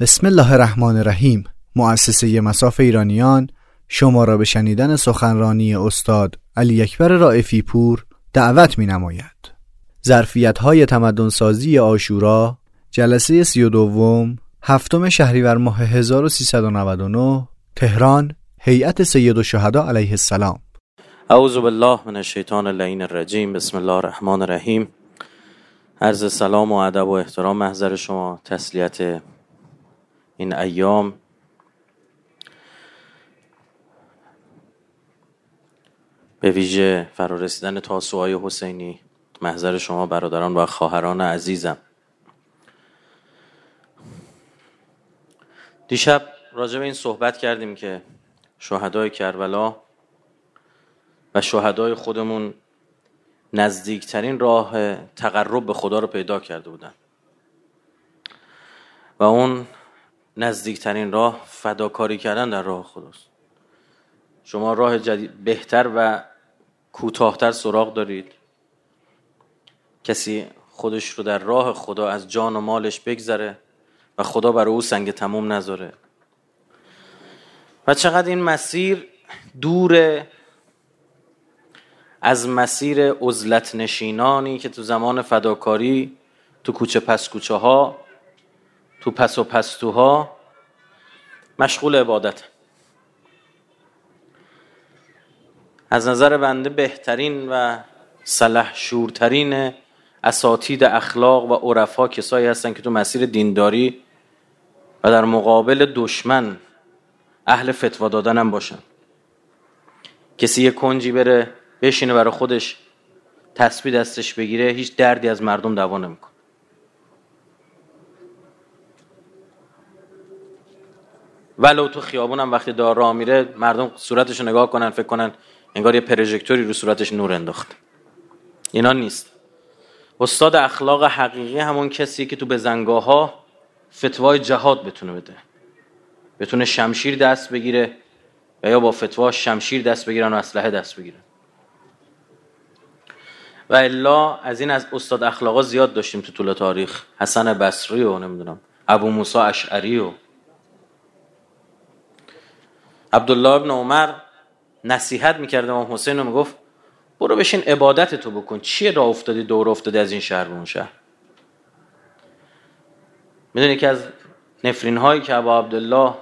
بسم الله الرحمن الرحیم مؤسسه مساف ایرانیان شما را به شنیدن سخنرانی استاد علی اکبر رائفی پور دعوت می نماید ظرفیت های تمدن سازی آشورا جلسه سی و دوم هفتم شهریور ماه 1399 تهران هیئت سید الشهدا علیه السلام. اعوذ بالله من الشیطان اللعین الرجیم. بسم الله الرحمن الرحیم. عرض سلام و ادب و احترام محضر شما. تسلیت این ایام. به ویژه فرارسیدن تاسوهای حسینی محضر شما برادران و خواهران عزیزم. دیشب راجع به این صحبت کردیم که شهدای کربلا و شهدای خودمون نزدیکترین راه تقرب به خدا رو پیدا کرده بودن. و اون نزدیکترین راه فداکاری کردن در راه خداست. شما راه جدید بهتر و کوتاهتر سراغ دارید. کسی خودش رو در راه خدا از جان و مالش بگذره و خدا برای او سنگ تموم نذاره. و چقدر این مسیر دور از مسیر عزلت نشینانی که تو زمان فداکاری تو کوچه پس کوچه ها تو پس و پستوها مشغول عبادت. از نظر بنده بهترین و صلح شورترین اساتید اخلاق و عرفا کسایی هستن که تو مسیر دینداری و در مقابل دشمن اهل فتوا دادن هم باشن. کسی یه کنجی بره بشینه برای خودش تسبیح دستش بگیره هیچ دردی از مردم دوا نمی‌کنه ولو تو خیابون هم وقتی دار راه میره مردم صورتش نگاه کنن فکر کنن انگار یه پروژکتوری رو صورتش نور انداخت اینا نیست. استاد اخلاق حقیقی همون کسی که تو بزنگاه ها فتوای جهاد بتونه بده. بتونه شمشیر دست بگیره و یا با فتوا شمشیر دست بگیرن و اسلحه دست بگیرن. و الا از این از استاد اخلاقا زیاد داشتیم تو طول تاریخ. حسن بصری و نمی‌دونم ابو موسی اشعری و عبدالله ابن عمر نصیحت می‌کرد امام حسین رو می‌گفت برو بشین عبادت تو بکن چیه راه افتادی دور افتادی از این شهر به اون شهر؟ می‌دونی که از نفرین هایی که ابا عبدالله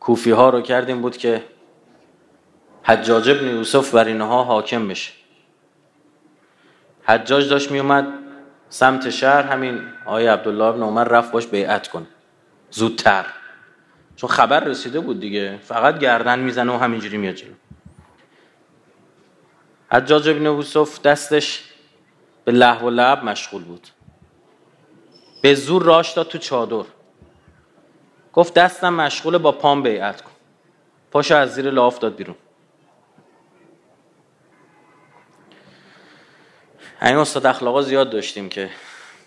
کوفی ها رو کردیم بود که حجاج ابن یوسف بر اینها حاکم بشه. حجاج داشت میومد سمت شهر همین آقای عبدالله ابن عمر رفت باش بیعت کن زودتر. چون خبر رسیده بود دیگه. فقط گردن می‌زنه و همینجوری میاد جلو. حجاج ابن یوسف دستش به لحو و لعب مشغول بود. به زور راش داد تو چادر. گفت دستم مشغول با پام بیعت کن. پاشو از زیر لاف داد بیرون. این استاد اخلاقا زیاد داشتیم که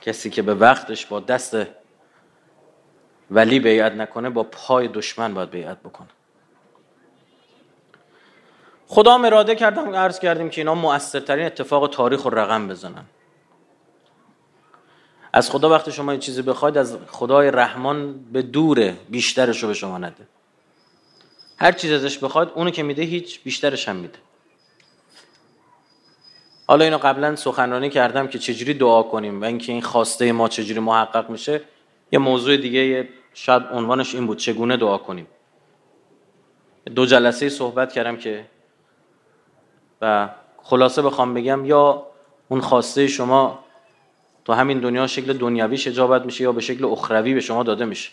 کسی که به وقتش با دست ولی بیعت نکنه با پای دشمن باید بیعت بکنه. خدا هم اراده کردم عرض کردیم که اینا مؤثرترین اتفاق تاریخ و رقم بزنن. از خدا وقتی شما یه چیزی بخواید از خدای رحمان به دوره بیشترش رو به شما نده. هر چیز ازش بخواید اونو که میده هیچ بیشترش هم میده. حالا اینو قبلا سخنرانی کردم که چجوری دعا کنیم و اینکه این خواسته ما چجوری محقق میشه یه موضوع دیگه شاید عنوانش این بود چگونه دعا کنیم. دو جلسه صحبت کردم که و خلاصه بخوام بگم یا اون خواسته شما تو همین دنیا شکل دنیویش اجابت میشه یا به شکل اخروی به شما داده میشه.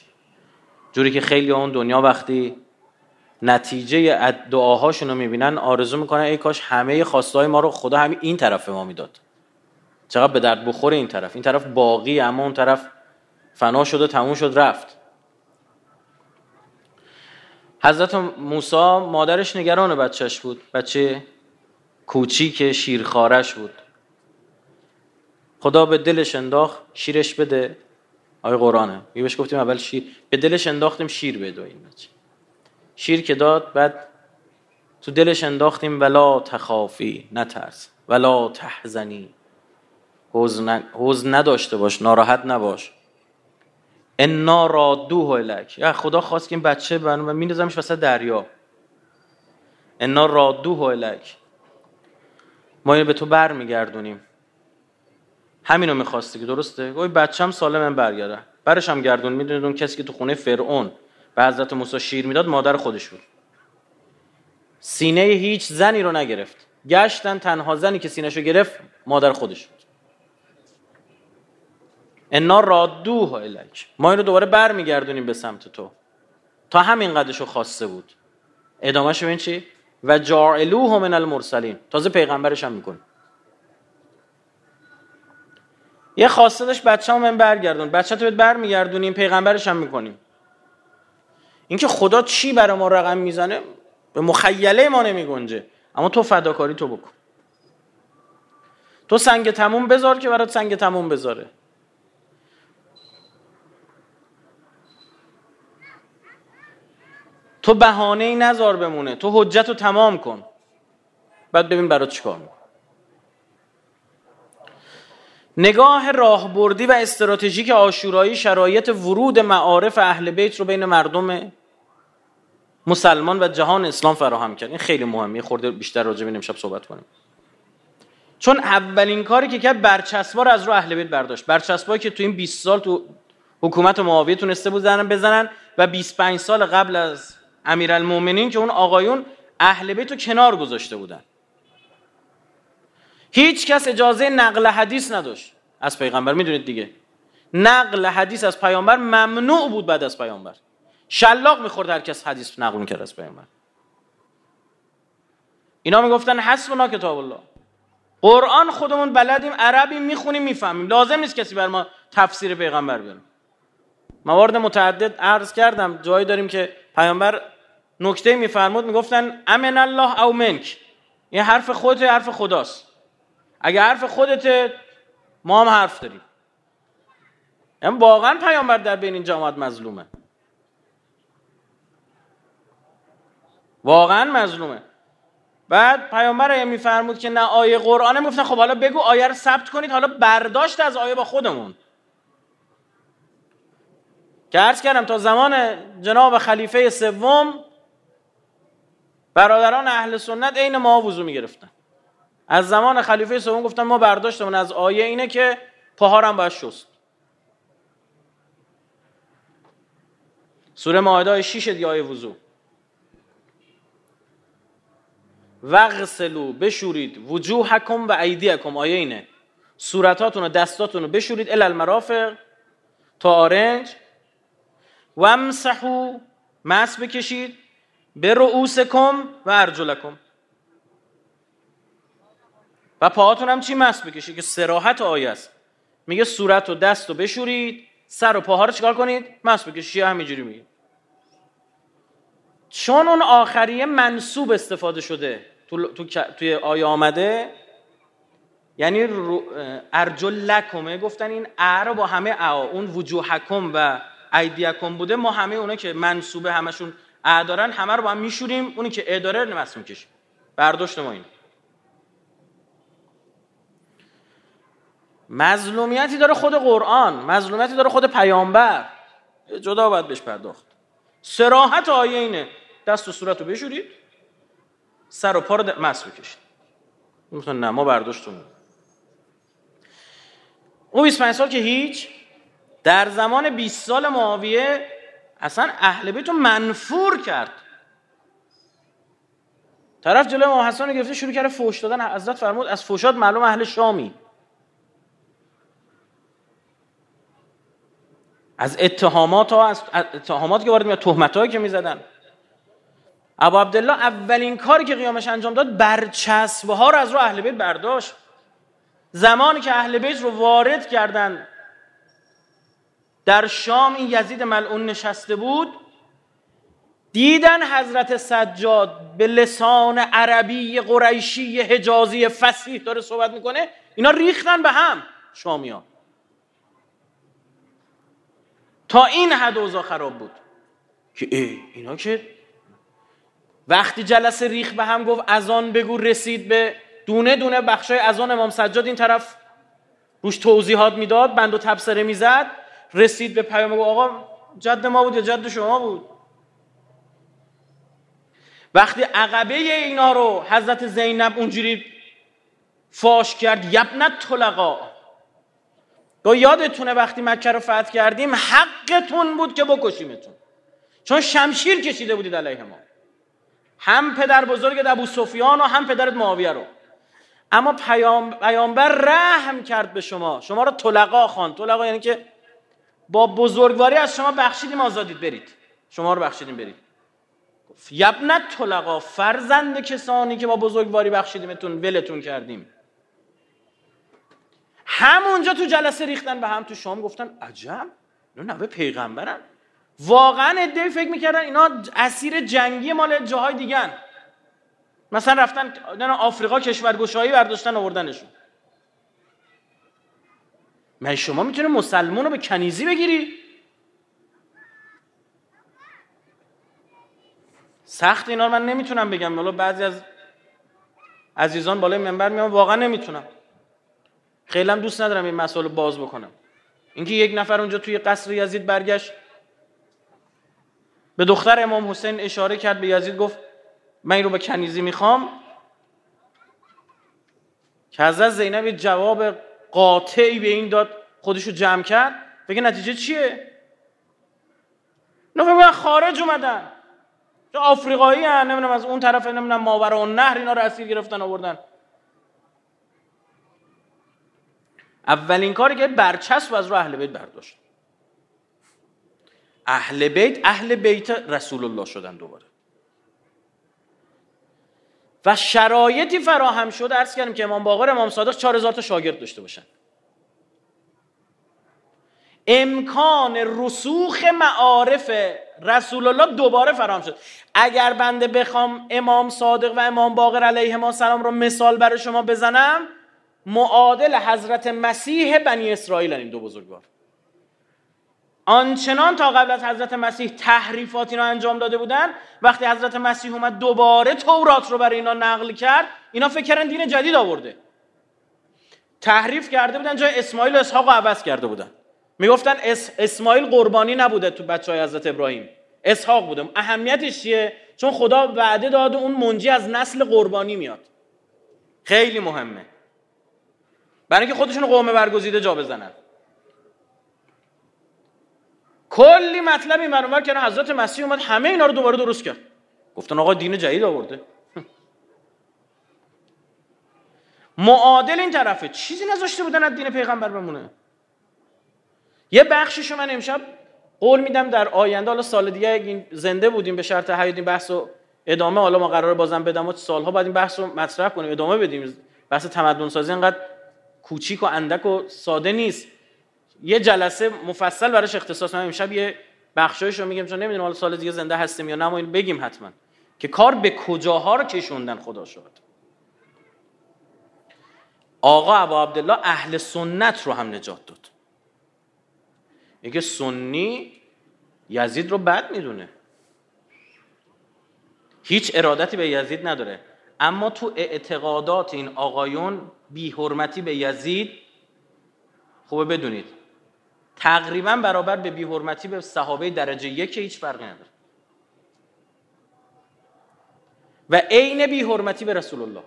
جوری که خیلی اون دنیا وقتی نتیجه دعاهاشون رو می‌بینن آرزو می‌کنن ای کاش همه خواستهای ما رو خدا همین این طرف ما می‌داد. چقدر به درد بخور این طرف. این طرف باقی اما اون طرف فنا شد و تموم شد رفت. حضرت موسی مادرش نگران بچهش بود. بچه کوچیک شیرخارش بود. خدا به دلش انداخت شیرش بده. آیه قرآنه. بهش گفتیم اول شیر. به دلش انداختیم شیر بده این بچه. شیر که داد بعد تو دلش انداختیم ولا تخافی نترس. ولا تحزنی. حوز نداشته باش ناراحت نباش. انا رادوه الک خدا خواست که این بچه و میندازمش وسط دریا انا رادوه الک ما اینو به تو بر میگردونیم همینو می‌خواستی که درسته گوی بچم سالم من برگرده برش هم گردون می‌دونید اون کسی که تو خونه فرعون به حضرت موسی شیر می‌داد مادر خودش بود سینه هیچ زنی رو نگرفت گشتن تنها زنی که سینهشو گرفت مادر خودش بود انا رادوه الک ما این رو دوباره برمیگردونیم به سمت تو. تا همین قدشو خواسته بود. ادامهش این چی؟ و جاعلوه من المرسلین. تازه پیغمبرش هم میکن یه خواسته داشت بچه هم برگردون. بچه تو بهت برمیگردونیم پیغمبرش هم می‌کنیم. اینکه خدا چی برای ما رقم می‌زنه؟ به مخیله ما نمیگنجه. اما تو فداکاری تو بکن. تو سنگ تموم بذار که برات سنگ تموم بذاره. تو بهانه ای نذار بمونه. تو حجت رو تمام کن. بعد ببین برات چیکار میکن نگاه راهبردی و استراتژیک آشورایی شرایط ورود معارف اهل بیت رو بین مردم مسلمان و جهان اسلام فراهم کرد. این خیلی مهمه. خورده بیشتر راجع به امشب صحبت کنیم. چون اولین کاری که کرد برچسبا رو از رو اهل بیت برداشت. برچسبایی که تو این 20 سال تو حکومت معاویه تونسته بودن بزنن و 25 سال قبل از امیرالمومنین که اون آقایون اهل بیت رو کنار گذاشته بودن. هیچ کس اجازه نقل حدیث نداشت. از پیغمبر می‌دونید دیگه. نقل حدیث از پیامبر ممنوع بود بعد از پیامبر. شلاق می‌خورد هر کس حدیث نقل می‌کرد از پیامبر. اینا می‌گفتن حسبنا کتاب الله. قرآن خودمون بلدیم عربی می‌خونیم می‌فهمیم. لازم نیست کسی بر ما تفسیر پیغمبر بیاره موارد متعدد عرض کردم. جایی داریم که پیامبر نکته میفرمود می‌گفتن امن الله او منک. این حرف خودت حرف خداست؟ اگه حرف خودت ما هم حرف داریم. یعنی واقعا پیامبر در بین این جماعت مظلومه. واقعا مظلومه. بعد پیامبر میفرمود که نه آیه قرآنه می‌گفتن خب حالا بگو آیه رو ثبت کنید حالا برداشت از آیه با خودمون. که عرض کردم تا زمان جناب خلیفه سوم برادران اهل سنت عین ما وضو می‌گرفتن. از زمان خلیفه سوم گفتن ما برداشتمون از آیه اینه که پاهارم باید شست. سوره مائده 6 دیگه آیه وضو. وغسلو بشورید وجوهکم و ایدیکم. آیه اینه. صورتاتون و دستاتون رو بشورید ال المرافق تا آرنج. وامسحو مس بکشید. به رؤوسکم و ارجلکم. و پاهاتون هم چی مس بکشید؟ که سراحت آیه است. میگه صورت و دست رو بشورید سر و پاها رو چیکار کنید؟ مس بکشید. همینجوری میگه؟ چون اون آخریه منصوب استفاده شده. تو, تو، توی آیه آمده یعنی ارجل لکمه گفتن این ا رو با همه ا اون وجوهکم و ایدیکم بوده. ما همه اونا که منصوبه همشون ا دارن همه رو با هم میشوریم اونی که ا داره نمس می‌کشیم برداشت ما این مظلومیتی داره خود قرآن مظلومیتی داره خود پیامبر. جدا باید بهش پرداخت. سراحت آیه اینه. دست و صورت رو بشورید. سر و پا رو مس بکشید. نه ما برداشتون او 25 سال که هیچ در زمان 20 سال معاویه اصلا اهل بیت منفور کرد. طرف جلوی امام حسن گرفته شروع کرده فوش دادن. حضرت فرمود از فوشات معلوم اهل شامی. از اتهامات ها از اتهامات که وارد می تهمت هایی که می‌زدن. ابو عبدالله اولین کاری که قیامش انجام داد برچسبه ها رو از رو اهل بیت برداشت. زمانی که اهل بیت رو وارد کردن در شام این یزید ملعون نشسته بود دیدن حضرت سجاد به لسان عربی قریشی حجازی فسیح داره صحبت می‌کنه اینا ریختن به هم شامیان. تا این حد اوضاع خراب بود که ای اینا که وقتی جلسه ریخ به هم گفت از آن بگو رسید به دونه دونه بخشای از آن امام سجاد این طرف روش توضیحات می‌داد بند و تبصره می‌زد. رسید به پیام آقا جد ما بود یا جد شما بود؟ وقتی عقبه اینا رو حضرت زینب اونجوری فاش کرد یبنت طلقا. گو یادتونه وقتی مکه رو فتح کردیم حقتون بود که بکشیمتون. چون شمشیر کشیده بودید علیه ما. هم پدر بزرگ ابو سفیان و هم پدرت معاویه رو. اما پیام پیامبر رحم کرد به شما. شما رو طلقا خان طلقا یعنی که با بزرگواری از شما بخشیدیم آزادید. برید. شما رو بخشیدیم برید. یبنت طلقا فرزند کسانی که با بزرگواری بخشیدیمتون ولتون کردیم. همونجا تو جلسه ریختن به هم تو شام گفتن عجب اینا نوه پیغمبرن. واقعا ادعای فکر می‌کردن اینا اسیر جنگی مال جاهای دیگن مثلا رفتن آفریقا کشورگشایی برداشتن آوردنشون. من شما می‌تونه مسلمون رو به کنیزی بگیری؟ سخت اینا رو من نمی‌تونم بگم. حالا بعضی از عزیزان بالای منبر میان واقعا نمی‌تونم. خیلی هم دوست ندارم این مسئله باز بکنم. اینکه یک نفر اونجا توی قصر یزید برگشت. به دختر امام حسین اشاره کرد به یزید گفت من این رو به کنیزی می‌خوام. که حضرت زینب جواب قاطعی به این داد خودشو جمع کرد. بگه نتیجه چیه؟ نه خارج اومدن. آفریقایی هن نمی‌دونم از اون طرف نمی‌دونم ماورا و نهر اینا رو اسیر گرفتن آوردن. اولین کاری که برچسب از رو اهل بیت برداشت. اهل بیت اهل بیت رسول الله شدن دوباره. و شرایطی فراهم شد ارز کردیم که امام باقر امام صادق 4000 تا شاگرد داشته باشن. امکان رسوخ معارف رسول الله دوباره فراهم شد. اگر بنده بخوام امام صادق و امام باقر علیه ما سلام رو مثال برای شما بزنم معادل حضرت مسیح بنی اسرائیل این دو بزرگوار. آنچنان تا قبل از حضرت مسیح تحریفاتی رو انجام داده بودن وقتی حضرت مسیح اومد دوباره تورات رو برای اینا نقل کرد اینا فکر کردن دین جدید آورده. تحریف کرده بودن جای اسماعیل و اسحاق عوض کرده بودن. می‌گفتن اس اسماعیل قربانی نبوده تو بچه های حضرت ابراهیم. اسحاق بوده. اهمیتش چیه؟ چون خدا وعده داده اون منجی از نسل قربانی میاد. خیلی مهمه. برای اینکه خودشون قوم برگزیده جا بزنن. کلی مطلب این که حضرت مسیح اومد همه اینا رو دوباره درست کرد. گفتن آقا دین جدید آورده. معادل این طرفه. چیزی نذاشته بودن از دین پیغمبر بمونه. یه بخشیشو من امشب قول میدم در آینده حالا سال دیگه این زنده بودیم به شرط حیات این بحث و ادامه حالا ما قراره بازم بدم و سالها بعد این بحث رو مطرح کنیم ادامه بدیم. بحث تمدن سازی انقدر کوچیک و اندک و ساده نیست. یه جلسه مفصل براش اختصاص من امشب یه بخشایش رو میگم چون نمی‌دونم حالا سال دیگه زنده هستیم یا نه ما بگیم حتما. که کار به کجاها رو کشوندن خدا شد آقا ابا عبدالله اهل سنت رو هم نجات داد. اینکه سنی یزید رو بد می‌دونه. هیچ ارادتی به یزید نداره. اما تو اعتقادات این آقایون بی حرمتی به یزید خوبه بدونید. تقریبا برابر به بی حرمتی به صحابه درجه یک هیچ فرقی نداره. و عین بی حرمتی به رسول الله.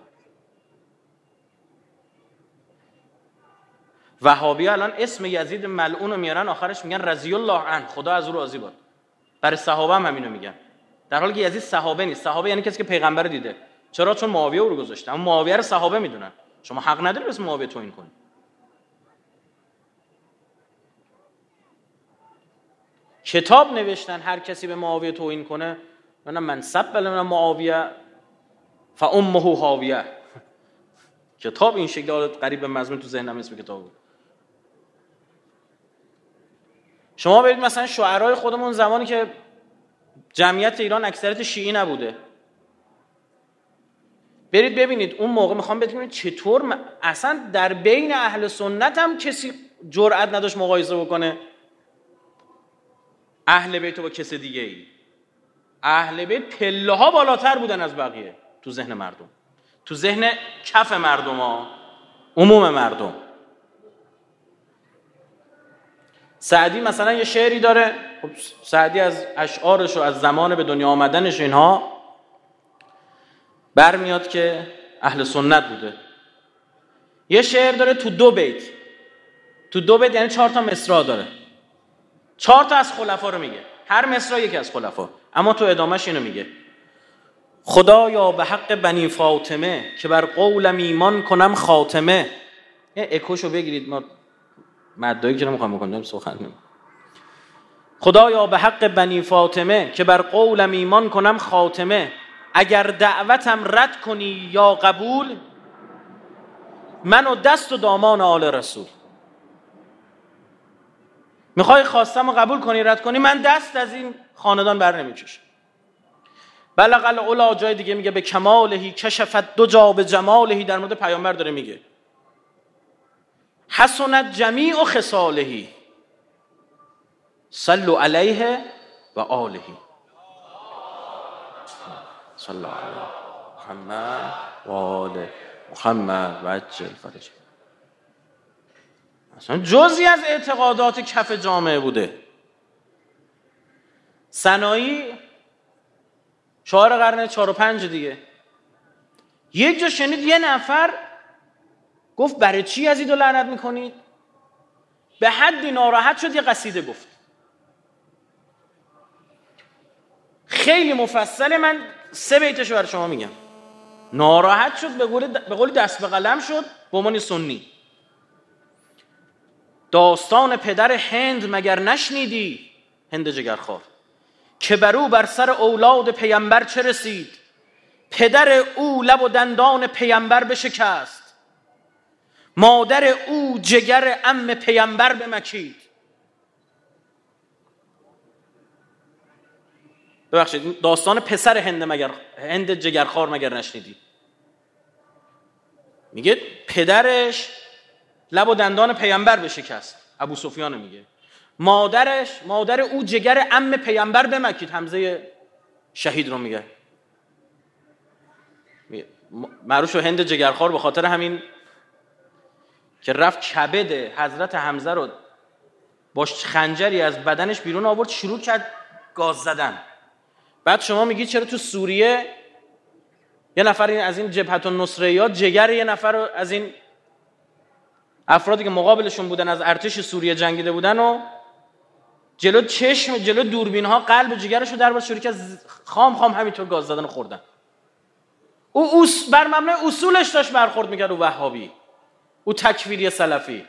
وهابی الان اسم یزید ملعون رو میارن آخرش میگن رضی الله عنه. خدا از او راضی باد. برای صحابه هم همینو میگن. در حالی که یزید صحابه نیست. صحابه یعنی کسی که پیغمبر دیده. چرا؟ چون معاویه رو گذاشته. اما معاویه رو صحابه می‌دونن. شما حق نداری اسم معاویه توهین کنی. کتاب نوشتن هر کسی به معاویه توهین کنه. من منصب بله معاویه. فامه حاویه. کتاب این شکل قریب مضمون تو ذهنم اسم کتاب. بود شما برید مثلا شعرهای خودمون زمانی که جمعیت ایران اکثریت شیعی نبوده. برید ببینید اون موقع می‌خوام بدونید چطور اصلا در بین اهل سنت هم کسی جرأت نداشت مقایسه بکنه. اهل بیت با کس دیگه ای. اهل بیت پله ها بالاتر بودن از بقیه تو ذهن مردم. تو ذهن کف مردم ها عموم مردم. سعدی مثلا یه شعری داره. خب سعدی از اشعارش و از زمان به دنیا آمدنش اینها برمیاد که اهل سنت بوده. یه شعر داره تو دو بیت. تو دو بیت یعنی چهار تا مصرع داره. چهار تا از خلفا رو میگه. هر مصرع یکی از خلفا. اما تو ادامهش اینو میگه. خدایا به حق بنی فاطمه که بر قولم ایمان کنم خاتمه. یه اکوشو بگیرید. ما مدایی که نمی‌خوام بکنم سخن خدایا به حق بنی فاطمه که بر قولم ایمان کنم خاتمه. اگر دعوتم رد کنی یا قبول من و دست و دامان آل رسول. می‌خوای خواستم و قبول کنی رد کنی من دست از این خاندان بر نمی‌کشم بلغ العلا جای دیگه میگه به کمالهی کشفت دو جا به جمالهی در مورد پیامبر داره میگه. حسنت جمیع و خصالهی. صلو علیه و آلهی صلو علیه محمد و آل محمد و عجل فرج اصلا جزی از اعتقادات کف جامعه بوده. سنایی چهار قرن چهار و پنج دیگه. یک جا شنید یه نفر گفت برای چی از دو لعنت می‌کنید؟ به حدی ناراحت شد یه قصیده گفت. خیلی مفصله من سه بیتشو برای شما میگم. ناراحت شد به قول دست به قلم شد به عنوان سنی. داستان پدر هند مگر نشنیدی؟ هند جگرخوار. که بر او بر سر اولاد پیامبر چه رسید؟ پدر او لب و دندان پیامبر بشکست. مادر او جگر ام پیامبر بمکید. ببخشید داستان پسر هند مگر هند جگرخوار مگر نشنیدی؟ میگه پدرش لب و دندان پیامبر بشکست ابو سفیان میگه. مادرش مادر او جگر ام پیامبر بمکید. حمزه شهید رو میگه. معروف هند جگرخوار به خاطر همین که رفت کبد حضرت حمزه رو با خنجری از بدنش بیرون آورد شروع کرد گاز زدن. بعد شما میگید چرا تو سوریه یه نفر از این جبهت النصریات جگر یه نفر از این افرادی که مقابلشون بودن از ارتش سوریه جنگیده بودن و جلو چشم جلو دوربین ها قلب و جگرش رو در باز شروع که خام خام همینطور گاز زدن خوردن. او بر مبنای اصولش داشت برخورد می‌کرد و وهابی. او تکفیری سلفی.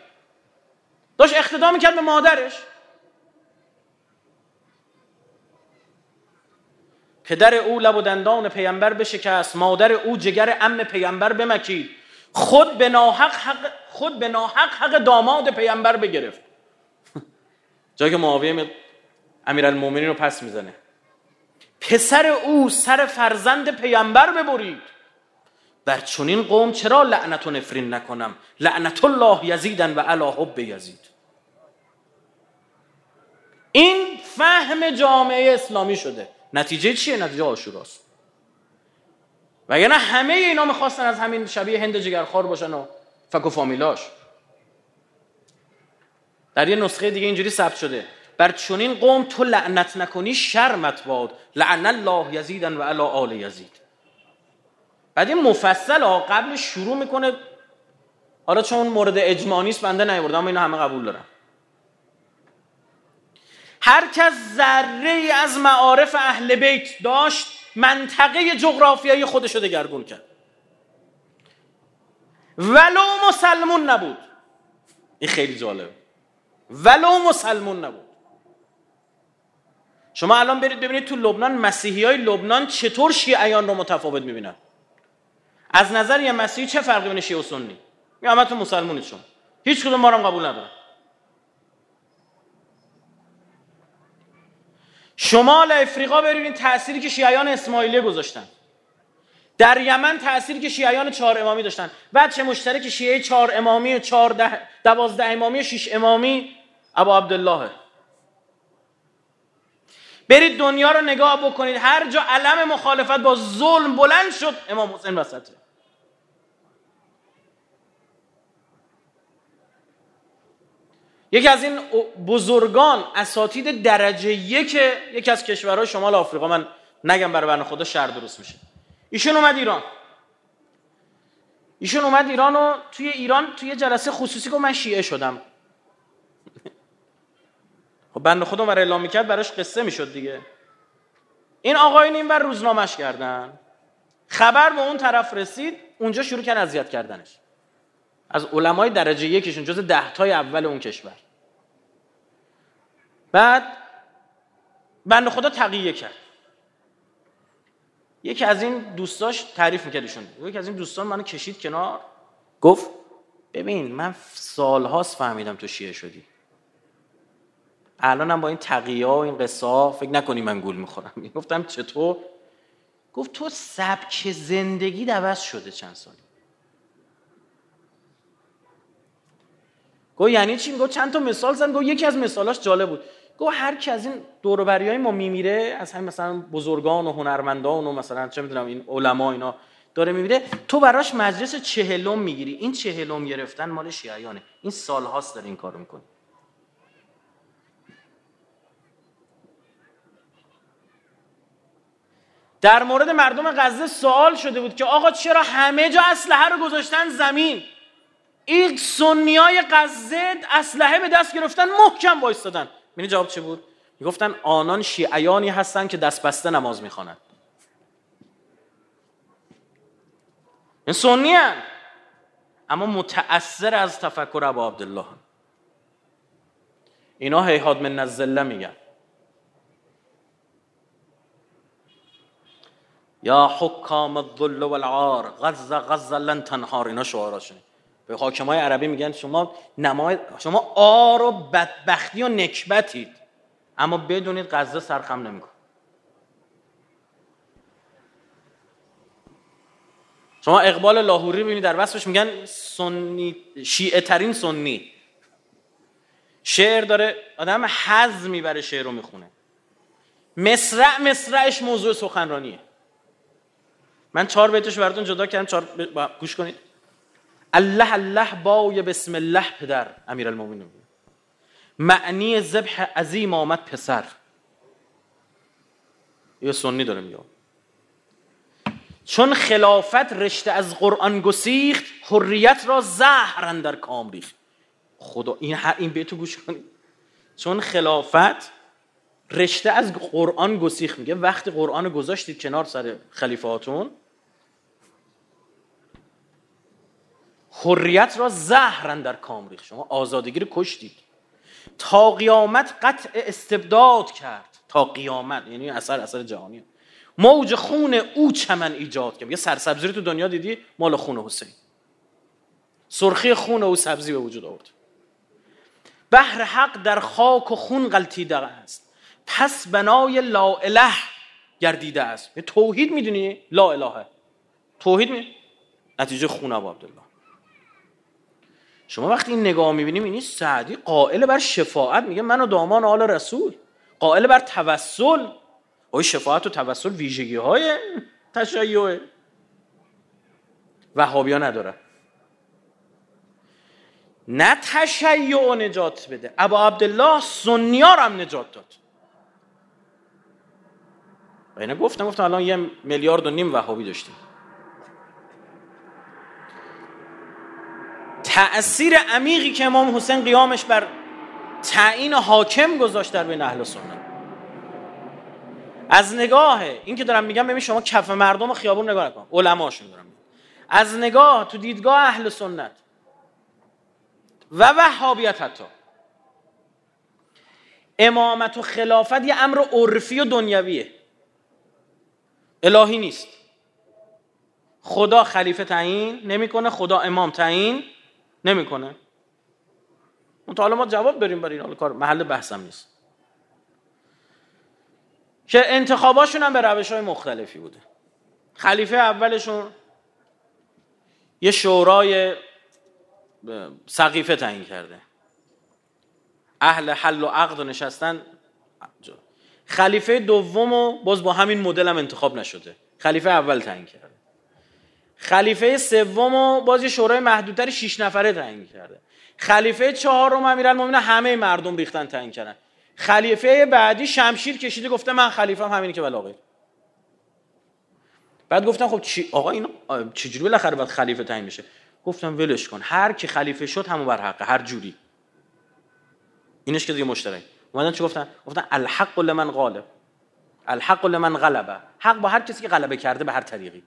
داشت اقتدا می‌کرد به مادرش. پدر او لب و دندان پیامبر بشکست مادر او جگر ام پیامبر بمکید. خود به ناحق حق خود به ناحق حق داماد پیامبر بگرفت. جایی که معاویه امیرالمومنین رو پس می‌زنه. پسر او سر فرزند پیامبر ببرید. بر چنین قوم چرا لعنت و نفرین نکنم؟ لعنت الله یزیدن و علا حب یزید. این فهم جامعه اسلامی شده. نتیجه چیه؟ نتیجه آشوراست. وگرنه همه اینا می‌خواستن از همین شبیه هند جگرخوار باشن و فک و فامیلاش. در یه نسخه دیگه اینجوری ثبت شده. بر چنین قوم تو لعنت نکنی شرمت باد. لعن الله یزیدن و علا آل یزید. بعد این مفصل ها قبل شروع می‌کنه. حالا چون مورد اجماع نیست بنده نیوردم اما اینو همه قبول دارم. هر کس ذره از معارف اهل بیت داشت منطقه جغرافیایی خودشو دگرگون کرد. ولو مسلمون نبود. این خیلی جالب ولو مسلمون نبود. شما الان برید ببینید تو لبنان مسیحی های لبنان چطور شیعیان رو متفاوت می‌بینن. از نظر یه مسیحی چه فرقی بین شیعه و سنی؟ یا همه تو مسلمونید شما. هیچ کدوم ما رو قبول ندارن. شمال افریقا ببینید تأثیری که شیعیان اسماعیلیه گذاشتن. در یمن تأثیری که شیعیان چهار امامی داشتن. چه مشترک شیعه چهار امامی و چهار ده دوازده امامی و شیش امامی؟ ابا عبدالله برید دنیا رو نگاه بکنید. هر جا علم مخالفت با ظلم بلند شد. امام حسین وسطه. یکی از این بزرگان اساتید درجه یک یکی از کشورهای شمال آفریقا. من نگم برای بنده خدا شهر درست میشه. ایشون اومد ایران. ایشون اومد ایران و توی ایران توی جلسه خصوصی که من شیعه شدم. خب بنده خودم برای اعلام می‌کرد براش قصه می‌شد دیگه. این آقایون این بر روزنامهش کردن. خبر به اون طرف رسید اونجا شروع کرد اذیت کردنش. از علمای درجه یکشون جز دهتای اول اون کشور. بعد بنده خدا تقیه کرد. یکی از این دوستاش تعریف می‌کرد ایشون. یکی از این دوستان منو کشید کنار. گفت ببین من سالهاست فهمیدم تو شیعه شدی. الانم با این تقیه و این قصه فکر نکنی من گول می‌خورم. گفتم چطور؟ گفت تو سبک زندگی عوض شده چند سالی. گفت یعنی چی؟ گفت چند تا مثال زن گفت یکی از مثالاش جالب بود. گفت هر کی از این دور ما میمیره از همین مثلا بزرگان و هنرمندان و مثلا چه می‌دونم این علما اینا داره میمیره تو براش مجلس چهلم می‌گیری. این چهلم گرفتن مال شیعیانه. این سالهاست داره این کارو می‌کنه. در مورد مردم غزه سوال شده بود که آقا چرا همه جا اسلحه رو گذاشتن زمین؟ این سنیای غزه اسلحه به دست گرفتن محکم وایستادن. می‌دونی جواب چه بود؟ می‌گفتن آنان شیعیانی هستند که دست بسته نماز می‌خوانند. این سنی اما متأثر از تفکر ابا عبدالله. اینا هیهاد من نزله میگن. یا حکام الظل والعار غزه غزه لن تنهار. اینا شعاراشونه به حاکمای عربی میگن شما نمای شما آر و بدبختی و نکبتید. اما بدونید غزه سرخم نمیکن شما اقبال لاهوری ببینید در وصفش میگن سنی شیعه ترین سنی. شعر داره آدم حز می‌بره شعر رو می‌خونه. مصرع مصرعش موضوع سخنرانیه. من چهار بیتش براتون جدا کردم چهار گوش کنید. الله الله بای بسم الله پدر امیر المومنین معنی ذبح عظیم آمد پسر. یه سنی داره میگه. چون خلافت رشته از قرآن گسیخت حریت را زهر در کام ریخت. خدا این این بیتو گوش کنید چون خلافت رشته از قرآن گسیخت. میگه وقتی قرآن گذاشتید کنار سر خلیفاتون حریت را زهرن در کام ریخت. شما آزادگی رو کشتید. تا قیامت قطع استبداد کرد. تا قیامت یعنی اثر اثر جهانی. موج خون او چمن ایجاد کرد. یه سرسبزی رو تو دنیا دیدی؟ مال خون حسین. سرخی خون او سبزی به وجود آورد. بحر حق در خاک و خون غلطیده است. پس بنای لا اله گردیده است. توحید می‌دونی؟ لا الهه توحید می نتیجه خون ابو عبدالله شما وقتی این نگاه می‌بینیم این سعدی قائل بر شفاعت میگه من و دامان آل رسول. قائل بر توسل. آیا شفاعت و توسل ویژگی های تشیعه. وهابیا نداره. نه تشیع نجات بده. ابا عبدالله سنیار هم نجات داد. و اینه گفتم گفتم الان یه میلیارد و نیم وهابی داشتیم. تأثیر عمیقی که امام حسین قیامش بر تعیین حاکم گذاشت در بین اهل سنت. از نگاه این که دارم میگم ببین شما کف مردم خیابون نگاه نکن. علماشون دارم از نگاه تو دیدگاه اهل سنت و وهابیت حتی امامت و خلافت یه امر عرفی و دنیویه الهی نیست. خدا خلیفه تعیین نمی‌کنه خدا امام تعیین نمی‌کنه. اون حالا ما جواب بریم برای این کار. محل بحثم نیست. که انتخاباشون هم به روش های مختلفی بوده. خلیفه اولشون یه شورای سقیفه تعیین کرده. اهل حل و عقد نشستن. خلیفه دوم و باز با همین مدل هم انتخاب نشده. خلیفه اول تعیین کرده. خلیفه سوم و باز یه شورای محدودتر 6 نفره تعیین کرده. خلیفه چهارم امیرالمومنین همه مردم ریختن تعیین کردن. خلیفه بعدی شمشیر کشیده گفته من خلیفه هم همینی که بلاغه بعد گفتم خب چی؟ آقا این چجوری بالاخره باید خلیفه تعیین بشه؟ گفتم ولش کن. هر کی خلیفه شد همون بر حقه هر جوری. اینش که دیگه مشترک. اومدن چی گفتن؟ گفتن الحق لمن غالب. الحق لمن غلبه. حق با هر کسی که غلبه کرده به هر طریقی.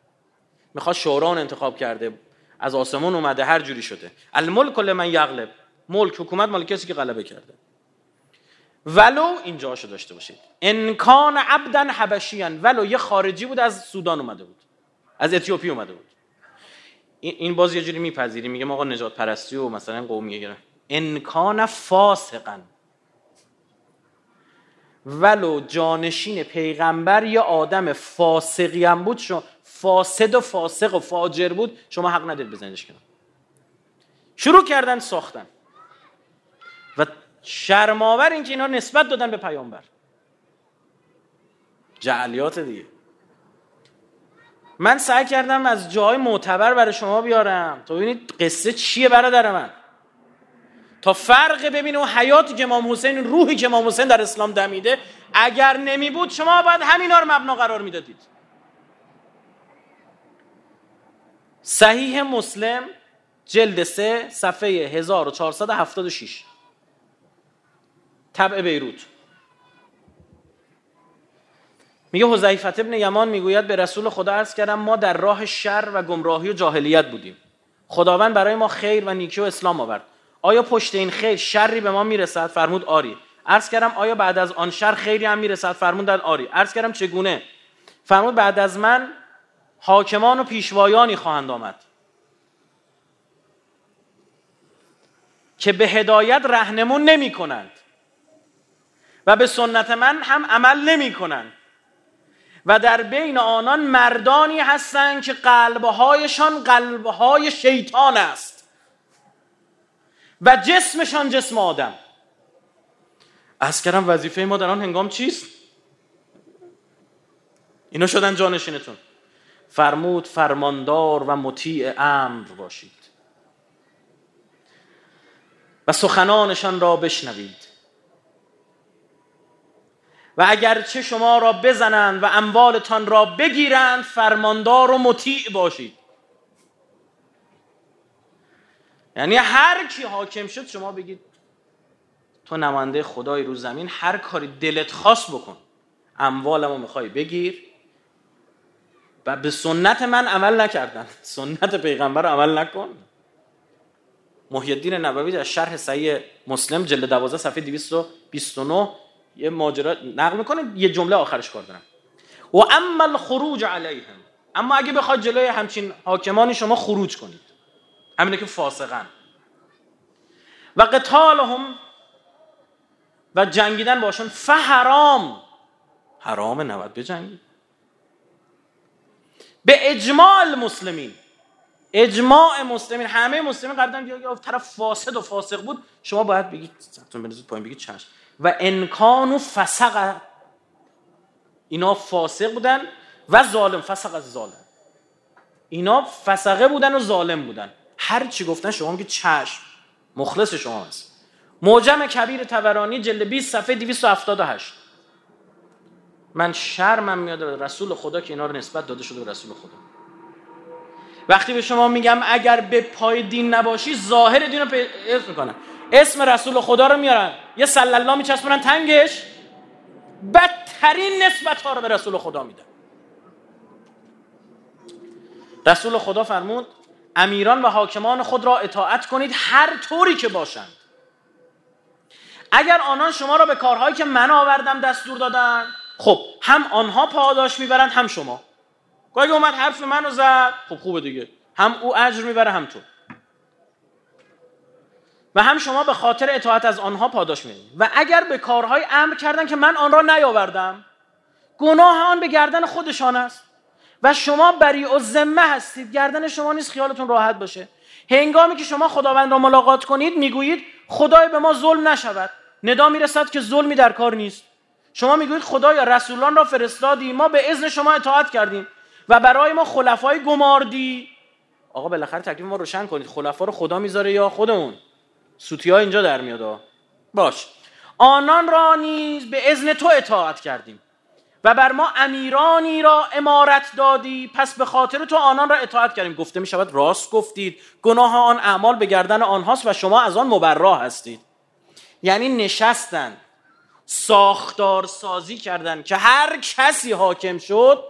می‌خواد شوران انتخاب کرده از آسمون اومده هر جوری شده. الملک لمن یغلب. ملک حکومت مال کسی که غلبه کرده. ولو اینجاشو داشته باشید. انکان عبدا حبشیان ولو یه خارجی بود از سودان اومده بود. از اتیوپی اومده بود. این باز یه جوری میپذیری میگه آقا نجات پرستی و مثلا قومیه گره انکان فاسقا. ولو جانشین پیغمبر یا آدم فاسقی هم بود شما فاسد و فاسق و فاجر بود شما حق ندید بزنیدش کنار. شروع کردن ساختن. و شرماور اینکه اینا نسبت دادن به پیامبر. جعلیات دیگه. من سعی کردم از جای معتبر برای شما بیارم. تا ببینید قصه چیه برادر من؟ تا فرق ببینه و حیاتی که امام حسین روحی که امام حسین در اسلام دمیده. اگر نمی بود شما باید همینا رو مبنا قرار می‌دادید. صحیح مسلم جلد سه صفحه 1476 طبع بیروت. میگه حذیفه ابن یمان می‌گوید به رسول خدا عرض کردم ما در راه شر و گمراهی و جاهلیت بودیم. خداوند برای ما خیر و نیکی و اسلام آورد. آیا پشت این خیر شری به ما می‌رسد؟ فرمود آری. عرض کردم آیا بعد از آن شر خیری هم می‌رسد؟ فرمودن آری. عرض کردم چگونه؟ فرمود بعد از من حاکمان و پیشوایانی خواهند آمد. که به هدایت رهنمون نمی کنند و به سنت من هم عمل نمی کنند و در بین آنان مردانی هستند که قلبهایشان قلبهای شیطان است. و جسمشان جسم آدم. از وظیفه ما در آن هنگام چیست؟ اینا شدن جانشینتون. فرمود فرماندار و مطیع امر باشید. و سخنانشان را بشنوید. و اگرچه شما را بزنند و اموالتان را بگیرند فرماندار و مطیع باشید. یعنی هر کی حاکم شد شما بگید تو نماینده خدای رو زمین هر کاری دلت خواست بکن. اموالمو می‌خوای بگیر. و به سنت من عمل نکردن. سنت پیغمبر عمل نکن. محی الدین نبوی در شرح صحیح مسلم جلد 12 صفحه 229 یه ماجرا نقل می‌کنه. یه جمله آخرش کار دارم. و اما الخروج علیهم. اما اگه بخواد جلوی همچین حاکمانی شما خروج کنید. همینه که فاسقن. و قتالهم و جنگیدن باشون فحرام. حرام نباید بجنگید. به اجماع المسلمین اجماع مسلمین. همه مسلمین قبلا یا طرف فاسد و فاسق بود. شما باید بگید پایین بگید چشم. و انکان و فسق. اینا فاسق بودن و ظالم. فسق از ظالم. اینا فسقه بودن و ظالم بودن. هر چی گفتن شما میگید چشم. مخلص شما هست. موجم کبیر تبرانی جلد 20 صفحه 278 من شرمم میاد رسول خدا که اینا رو نسبت داده شده به رسول خدا. وقتی به شما میگم اگر به پای دین نباشی ظاهر دین رو پیدا می‌کنن اسم رسول خدا رو میارن. یه صلی الله میچسبونن تنگش. بدترین نسبت ها رو به رسول خدا میدن. رسول خدا فرمود امیران و حاکمان خود را اطاعت کنید هر طوری که باشند. اگر آنان شما را به کارهایی که من آوردم دستور دادن خب هم آنها پاداش می‌برند هم شما. اگه اومد حرف منو زد خب خوبه دیگه. هم او اجر می‌بره هم تو. و هم شما به خاطر اطاعت از آنها پاداش می‌دید و اگر به کارهای امر کردن که من آن را نیاوردم گناه آن به گردن خودشان است. و شما بری و ذمه هستید. گردن شما نیست خیالتون راحت باشه. هنگامی که شما خداوند را ملاقات کنید می‌گویید خدای به ما ظلم نشود. ندا می‌رسد که ظلمی در کار نیست. شما می‌گویید خدایا رسولان را فرستادی ما به اذن شما اطاعت کردیم و برای ما خلفای گماردی. آقا بالاخره تکلیف ما روشن کنید. خلفا رو خدا می‌ذاره یا خودمون؟ سوتی ها اینجا در میاد باش. آنان را نیز به ازن تو اطاعت کردیم. و بر ما امیرانی را امارت دادی. پس به خاطر تو آنان را اطاعت کردیم. گفته می شود راست گفتید. گناه آن اعمال به گردن آنهاست و شما از آن مبرا هستید. یعنی نشستن ساختار سازی کردن که هر کسی حاکم شد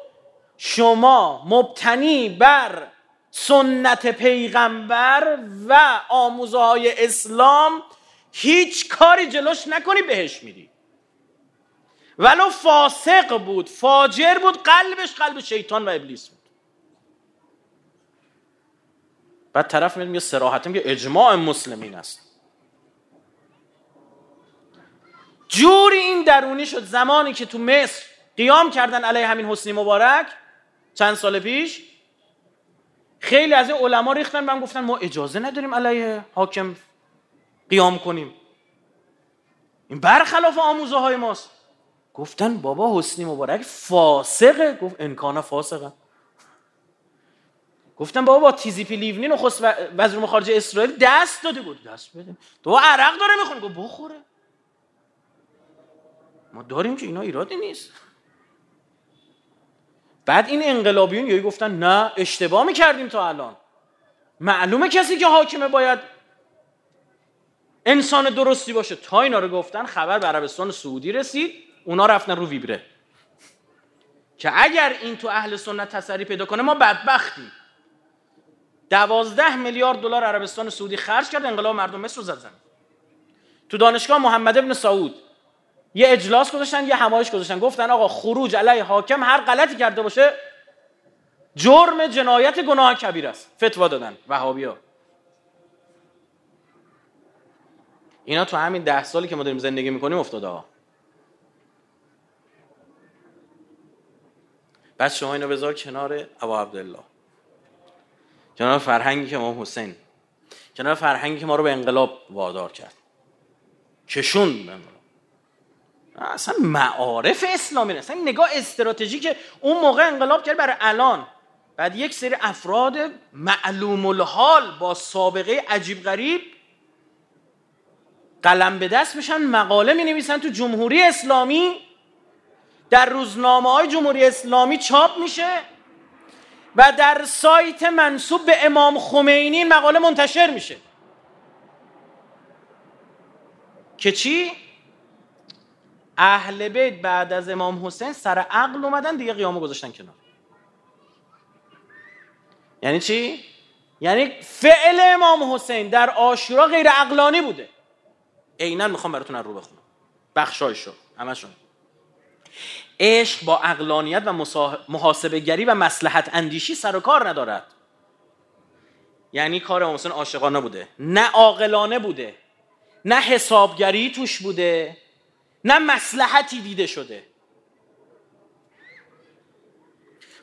شما مبتنی بر سنت پیغمبر و آموزه های اسلام هیچ کاری جلوش نکنی بهش میری ولو فاسق بود فاجر بود قلبش قلب شیطان و ابلیس بود. بعد طرف میگه سراحتا میگه اجماع مسلمین است. جوری این درونی شد زمانی که تو مصر قیام کردن علیه همین حسنی مبارک چند سال پیش. خیلی از این علما ریختن من گفتن ما اجازه نداریم علیه حاکم قیام کنیم. این برخلاف آموزه های ماست. گفتن بابا حسنی مبارک فاسقه. گفت انکانه فاسقه. گفتن بابا با تیزیپی لیونین و خست وزیر خارجه اسرائیل دست داده. بود دست بده. تو عرق داره می‌خونه. گفت بخوره. ما داریم که اینا ایرادی نیست. بعد این انقلابیون یهو گفتن نه اشتباه می‌کردیم تا الان. معلومه کسی که حاکمه باید انسان درستی باشه. تا اینا رو گفتن خبر به عربستان سعودی رسید. اونا رفتن رو ویبره. که اگر این تو اهل سنت تسری پیدا کنه ما بدبختیم. دوازده میلیارد دلار عربستان سعودی خرج کرد انقلاب مردم مصر رو زد تو دانشگاه محمد ابن سعود یه اجلاس گذاشتن یه همایش گذاشتن. گفتن آقا خروج علیه حاکم هر غلطی کرده باشه جرم جنایت گناه کبیر است. فتوا دادن وهابی ها اینا تو همین ده سالی که ما داریم زندگی می‌کنیم افتاده ها. بعد شما اینو بذار کنار ابا عبدالله. کنار فرهنگی که ما حسین. کنار فرهنگی که ما رو به انقلاب وادار کرد. کشون اصلا معارف اسلامی اصلا نگاه استراتژی که اون موقع انقلاب کرد برای الان. بعد یک سری افراد معلوم الحال با سابقه عجیب غریب قلم به دست میشن مقاله می نویسن تو جمهوری اسلامی. در روزنامه های جمهوری اسلامی چاپ میشه و در سایت منصوب به امام خمینی مقاله منتشر میشه. که چی؟ اهل بیت بعد از امام حسین سر عقل اومدن دیگه قیامو گذاشتن کنار. یعنی چی؟ یعنی فعل امام حسین در آشورا غیر عقلانی بوده. عینا می‌خوام براتون رو بخونم. بخشایشو. همشون. عشق با اقلانیت و محاسبه گری و مسلحت اندیشی سر و کار ندارد. یعنی کار امام حسین عاشقانه بوده. نه عاقلانه بوده. نه حسابگری توش بوده. نه مسلحتی دیده شده.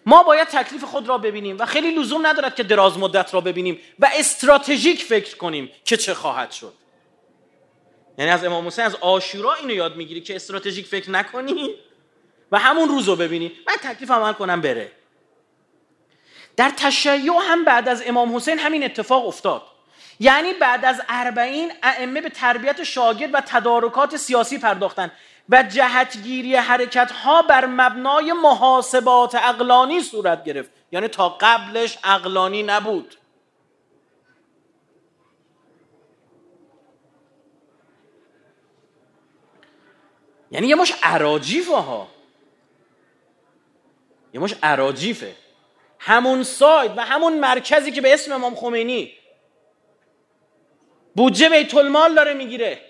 ما باید تکلیف خود را ببینیم و خیلی لزوم ندارد که دراز مدت را ببینیم و استراتژیک فکر کنیم که چه خواهد شد. یعنی از امام حسین از آشورا اینو یاد می‌گیری که استراتژیک فکر نکنی. و همون روز رو ببینی. من تکلیف عمل کنم بره. در تشیع هم بعد از امام حسین همین اتفاق افتاد. یعنی بعد از اربعین ائمه به تربیت شاگرد و تدارکات سیاسی پرداختن و جهتگیری حرکت ها بر مبنای محاسبات اقلانی صورت گرفت. یعنی تا قبلش اقلانی نبود. یعنی یه مش عراجیفه ها. یه مش عراجیفه. همون سایت و همون مرکزی که به اسم امام خمینی. بودجه بیت المال داره می‌گیره.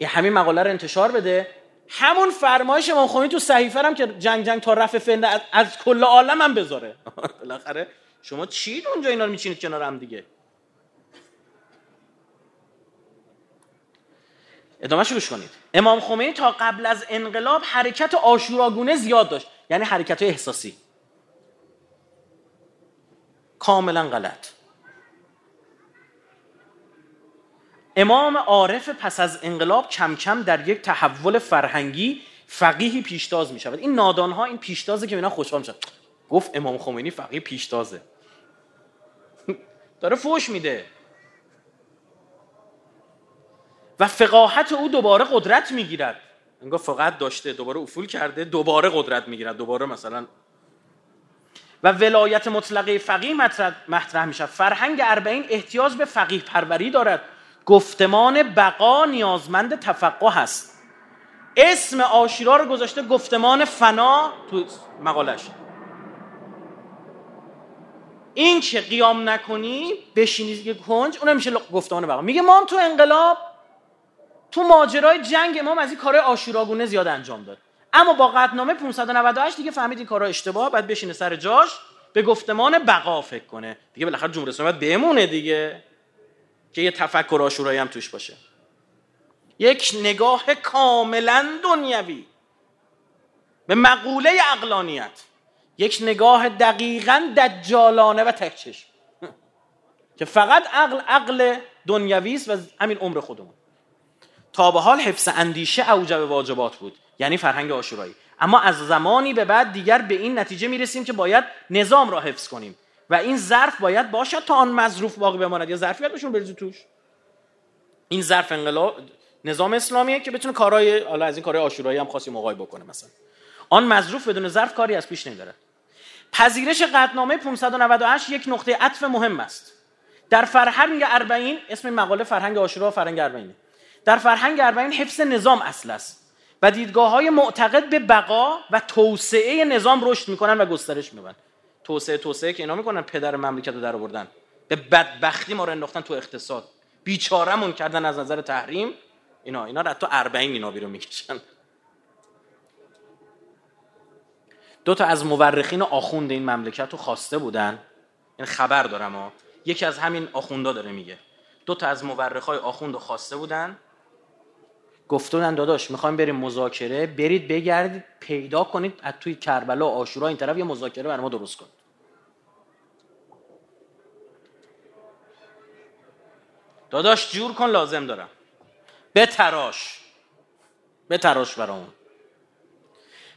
یه همین مقاله رو انتشار بده. همون فرمایش امام خمینی تو صحیفه هم که جنگ جنگ تا رفع فتنه از کل عالم هم بذاره. بالاخره شما چی اونجا اینا رو میچینید کنار هم دیگه؟ ادامه گوش کنید. امام خمینی تا قبل از انقلاب حرکت آشوراگونه زیاد داشت. یعنی حرکت احساسی. کاملا غلط. امام عارف پس از انقلاب کم کم در یک تحول فرهنگی فقیهی پیشتاز می شود این نادان ها این پیشتازه که اینا خوشحال میشن. گفت امام خمینی فقیه پیشتازه. داره فوش میده. و فقاهت او دوباره قدرت می‌گیرد. انگار فقط داشته دوباره افول کرده دوباره قدرت می‌گیرد دوباره مثلا. و ولایت مطلقه فقیه مطرح میشه فرهنگ اربعین احتیاج به فقیه پروری دارد. گفتمان بقا نیازمند تفقه هست اسم آشورا رو گذاشته گفتمان فنا تو مقالش. این که قیام نکنی بشینی کنج اونم میشه گفتمان بقا. میگه ما تو انقلاب تو ماجرای جنگ امام از این کارهای آشوراگونه زیاد انجام داد. اما با قطنامه 598 دیگه فهمید این کارا اشتباه بعد بشینه سر جاش به گفتمان بقا فکر کنه. دیگه بالاخره جمهوری اسلامی بمونه دیگه که یه تفکر آشورایی هم توش باشه. یک نگاه کاملا دنیوی. به مقوله اقلانیت یک نگاه دقیقا دجالانه و تکچشم. که فقط عقل عقل دنیوی است و همین عمر خودمون. تا به حال حفظ اندیشه اوجب واجبات بود یعنی فرهنگ آشورایی اما از زمانی به بعد دیگر به این نتیجه می‌رسیم که باید نظام را حفظ کنیم. و این ظرف باید باشد تا آن مظروف باقی بماند. یا ظرفیت بهشون بریزی توش. این ظرف انقلاب نظام اسلامیه که بتونه کارهای حالا از این کارهای آشورایی هم خاصی موقعی بکنه مثلا. آن مظروف بدون ظرف کاری از پیش نمی‌برد پذیرش قطنامه 598 یک نقطه عطف مهم است. در فرهنگ اربعین اسم مقاله فرهنگ آشورا و فرهنگ اربعینه. در فرهنگ اربعین حفظ نظام اصل است و دیدگاه های معتقد به بقا و توسعه نظام رشد می‌کنن و گسترش میبن توسعه توسعه که اینا می‌کنن پدر مملکت رو در آوردن. به بدبختی ما رو انداختن تو اقتصاد. بیچارهمون کردن از نظر تحریم. اینا اینا تو اربعین اینا بیرون می‌کشن. دو تا از مورخین آخوند این مملکت رو خواسته بودن. این خبر دارم ها. یکی از همین آخوندا داره میگه. دو تا از مورخای آخوند رو خواسته بودن. گفتن داداش می‌خوایم بریم مذاکره برید بگردید پیدا کنید از توی کربلا آشورا این طرف یه مذاکره برای ما درست کنید. داداش جور کن لازم دارم. به تراش به تراش برامون.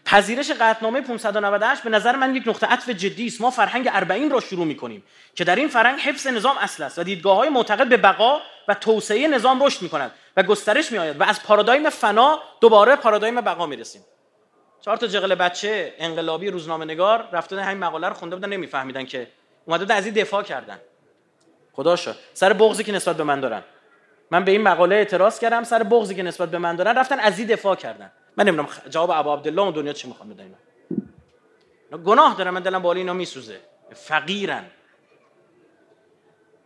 پذیرش قطنامه 598 به نظر من یک نقطه عطف جدی است. ما فرهنگ اربعین را شروع می کنیم که در این فرهنگ حفظ نظام اصل است و دیدگاه های معتقد به بقا و توسعه نظام رشد می کند و گسترش می آید و از پارادایم فنا دوباره پارادایم بقا می رسیم چهار تا جغل بچه انقلابی روزنامه نگار رفتن همین مقاله رو خونده بودن نمیفهمیدن که اومده از این دفاع کردن. خدا سر بغضی که نسبت به من دارن. من به این مقاله اعتراض کردم سر بغضی که نسبت به من دارن رفتن از این دفاع کردن. من نمی‌دونم جواب ابو عبدالله اون دنیا چی می‌خوام بدن گناه دارم من دلم بالا اینا میسوزه. فقیرن.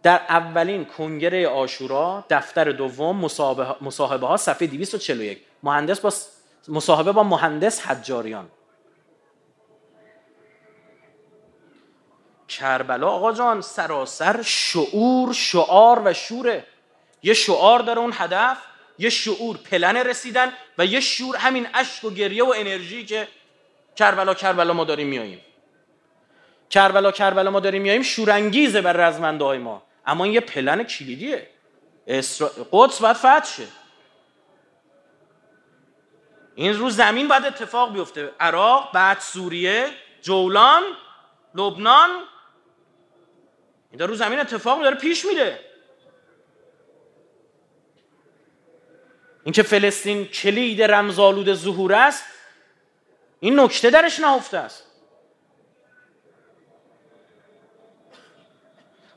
در اولین کنگره آشورا دفتر دوم مصاحبه ها صفحه 241 مهندس با مصاحبه با مهندس حجاریان. کربلا آقا جان سراسر شعور شعار و شوره. یه شعار داره اون هدف یه شعور پلن رسیدن و یه شعور همین اشک و گریه و انرژی که کربلا کربلا ما داریم میاییم کربلا کربلا ما داریم میاییم شورانگیزه بر رزمنده های ما. اما این یه پلن کلیدیه. اسرا... قدس باید فتح شه. این روز زمین باید اتفاق بیفته. عراق بعد سوریه جولان لبنان. این رو زمین اتفاق داره پیش میره. اینکه فلسطین کلید رمزالود ظهور است این نکته درش نهفته است.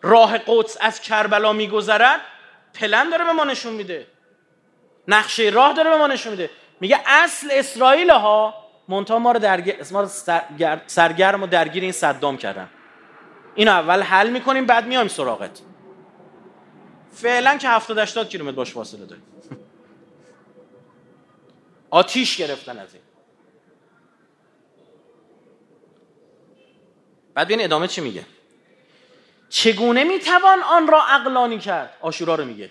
راه قدس از کربلا میگذرد پلن داره به ما نشون میده. نقشه راه داره به ما نشون میده. میگه اصل اسرائیل ها منتها ما رو سرگرم و درگیر این صدام کردن. این اول حل می‌کنیم بعد میایم سراغت. فعلا که 70 80 کیلومتر باش فاصله داریم. آتیش گرفتن از این. بعد بین ادامه چی میگه؟ چگونه می‌توان آن را عقلانی کرد؟ آشورا رو میگه.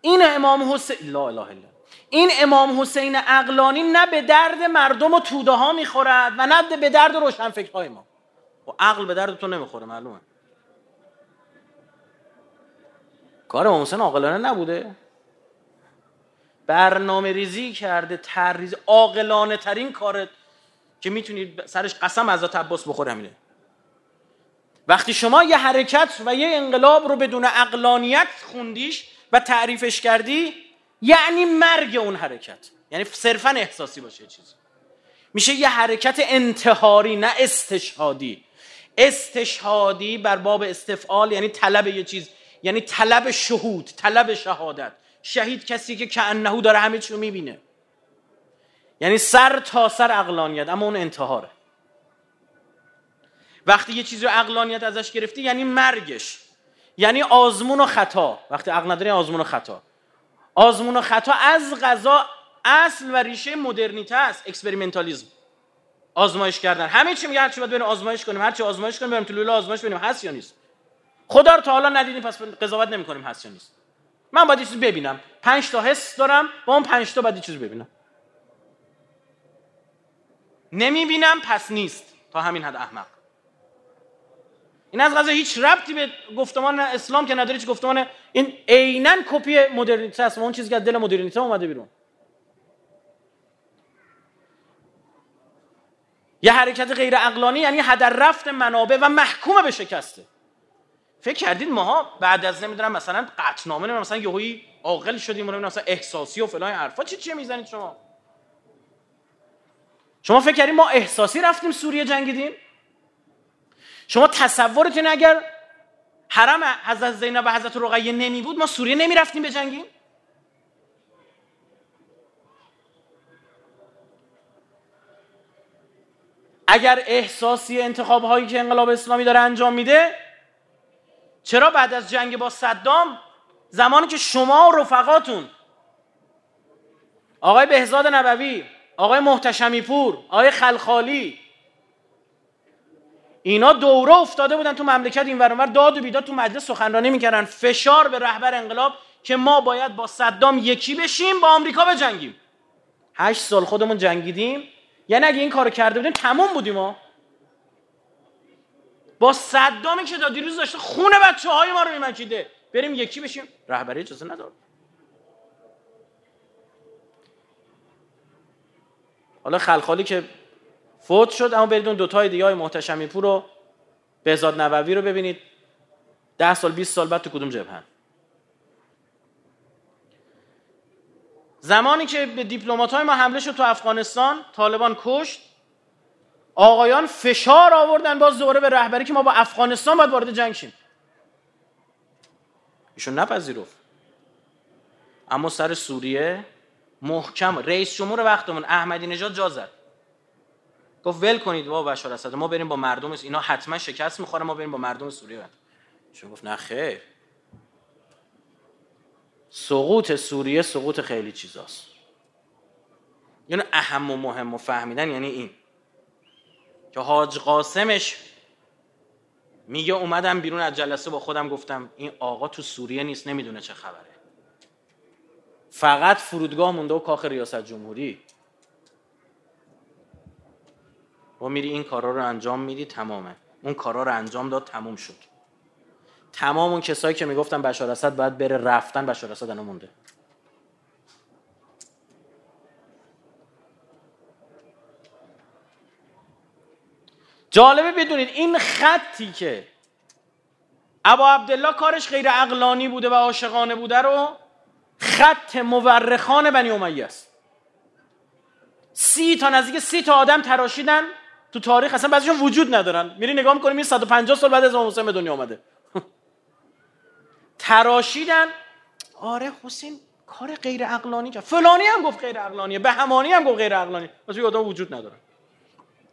این امام حسین لا اله الا این امام حسین عقلانی نه به درد مردم و توده ها می‌خورد و نه به درد روشن فکرهای ما. و عقل به درد تو نمی‌خوره معلومه. کار امام حسین عاقلانه نبوده. برنامه ریزی کرده تریز عاقلانه ترین کارت که می‌تونید سرش قسم از عباس بخوره همینه. وقتی شما یه حرکت و یه انقلاب رو بدون اقلانیت خوندیش و تعریفش کردی یعنی مرگ اون حرکت. یعنی صرفا احساسی باشه چیزی. میشه یه حرکت انتحاری نه استشهادی. استشهادی بر باب استفعال یعنی طلب یه چیز. یعنی طلب شهود طلب شهادت. شهید کسی که کانه داره همه چی رو می‌بینه. یعنی سر تا سر اقلانیت اما اون انتحاره. وقتی یه چیزی رو اقلانیت ازش گرفتی یعنی مرگش. یعنی آزمون و خطا. وقتی عقل نداری آزمون و خطا. آزمون و خطا از غذا اصل و ریشه مدرنیته است اکسپریمنتالیسم آزمایش کردن. همه چی میگه هرچی باید بریم آزمایش کنیم هرچی آزمایش کنیم بریم تو لوله آزمایش ببینیم هست یا نیست. خدا رو تا حالا ندیدیم پس قضاوت نمی‌کنیم هست یا نیست. من باید چیزی ببینم. پنج تا حس دارم با اون پنج تا باید چیزی ببینم. نمی‌بینم پس نیست. تا همین حد احمق. این از غذا هیچ ربطی به گفتمان اسلام که نداره هیچ گفتمان این عینا کپی مدرنیته است اون چیزی که از دل مدرنیته اومده بیرون. یه حرکت غیر اقلانی یعنی هدر رفت منابع و محکوم به شکسته. فکر کردید ماها بعد از نمی‌دونم مثلا قطنامه نمی‌دونم مثلا یهویی عاقل شدیم و مثلا احساسی و فلان حرفا. چی چی می‌زنید شما؟ شما فکر کردید ما احساسی رفتیم سوریه جنگیدیم؟ شما تصورتون اگر حرم حضرت زینب و حضرت رقیه نمی بود ما سوریه نمی رفتیم به جنگیم؟ اگر احساسی انتخاب هایی که انقلاب اسلامی داره انجام میده چرا بعد از جنگ با صدام زمانی که شما و رفقاتون آقای بهزاد نبوی آقای محتشمی پور آقای خلخالی اینا دوره افتاده بودن تو مملکت این ورانور داد و بیداد تو مجلس سخنرانی می‌کردن. فشار به رهبر انقلاب که ما باید با صدام یکی بشیم با آمریکا بجنگیم. هشت سال خودمون جنگیدیم. یعنی اگه این کارو کرده بودیم تموم بودیم ما با صدامی که تا دیروز داشته خون بچه های ما رو میمکیده بریم یکی بشیم. رهبری اجازه ندار حالا خلخالی که فوت شد اما برید اون دوتای دیگه های محتشمی پور رو بهزاد نبوی رو ببینید. ده سال 20 سال بعد تو کدوم جبهن زمانی که به دیپلمات های ما حمله شد تو افغانستان طالبان کشت. آقایان فشار آوردن باز دوباره به رهبری که ما با افغانستان باید وارد جنگ شیم. ایشون نپذیرفت. اما سر سوریه محکم رئیس جمهور وقتمون احمدی نژاد جا زد. گفت ول کنید با بشار اسد ما بریم با مردم اینا حتما شکست می‌خوره ما بریم با مردم سوریه چون گفت نه خیر. سقوط سوریه سقوط خیلی چیزاست. یعنی اهم و مهم و فهمیدن یعنی این. که حاج قاسمش میگه اومدم بیرون از جلسه با خودم گفتم این آقا تو سوریه نیست نمی‌دونه چه خبره. فقط فرودگاه مونده و کاخ ریاست جمهوری. و میری این کارا رو انجام میدی تمامه. اون کارا رو انجام داد تموم شد. تمام اون کسایی که می‌گفتن بشار اسد باید بره رفتن بشار اسد مونده. جالبه بدونید این خطی که ابا عبدالله کارش غیر عقلانی بوده و عاشقانه بوده رو خط مورخان بنی امیه است. سی تا نزدیک سی تا آدم تراشیدن. تو تاریخ اصلا بعضیشون وجود ندارن. میری نگاه می‌کنی این 150 سال بعد از امام حسین به دنیا آمده تراشیدن. آره حسین کار غیر عقلانی کرد فلانی هم گفت غیر عقلانیه به همانی هم گفت غیر عقلانی. پس آدم وجود نداره.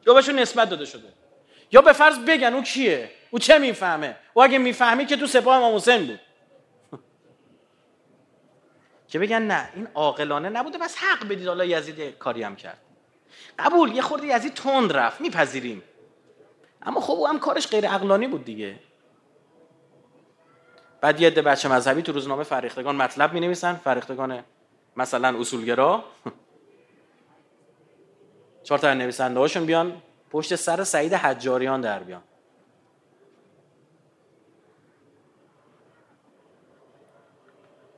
یا بهشون نسبت داده شده. یا به فرض بگن او کیه؟ او چه می‌فهمه؟ او اگه می‌فهمی که تو سپاه امام حسین بود. که بگن نه این عاقلانه نبوده بس حق بدید. حالا یزید کاری هم کرد. قبول یه خورده یزید تند رفت میپذیریم. اما خب او هم کارش غیر عقلانی بود دیگه. بعد یه بچه مذهبی تو روزنامه فریختگان مطلب می نویسن فریختگان مثلا اصولگرا. چهار تا نویسنده هاشون بیان پشت سر سعید حجاریان در بیان.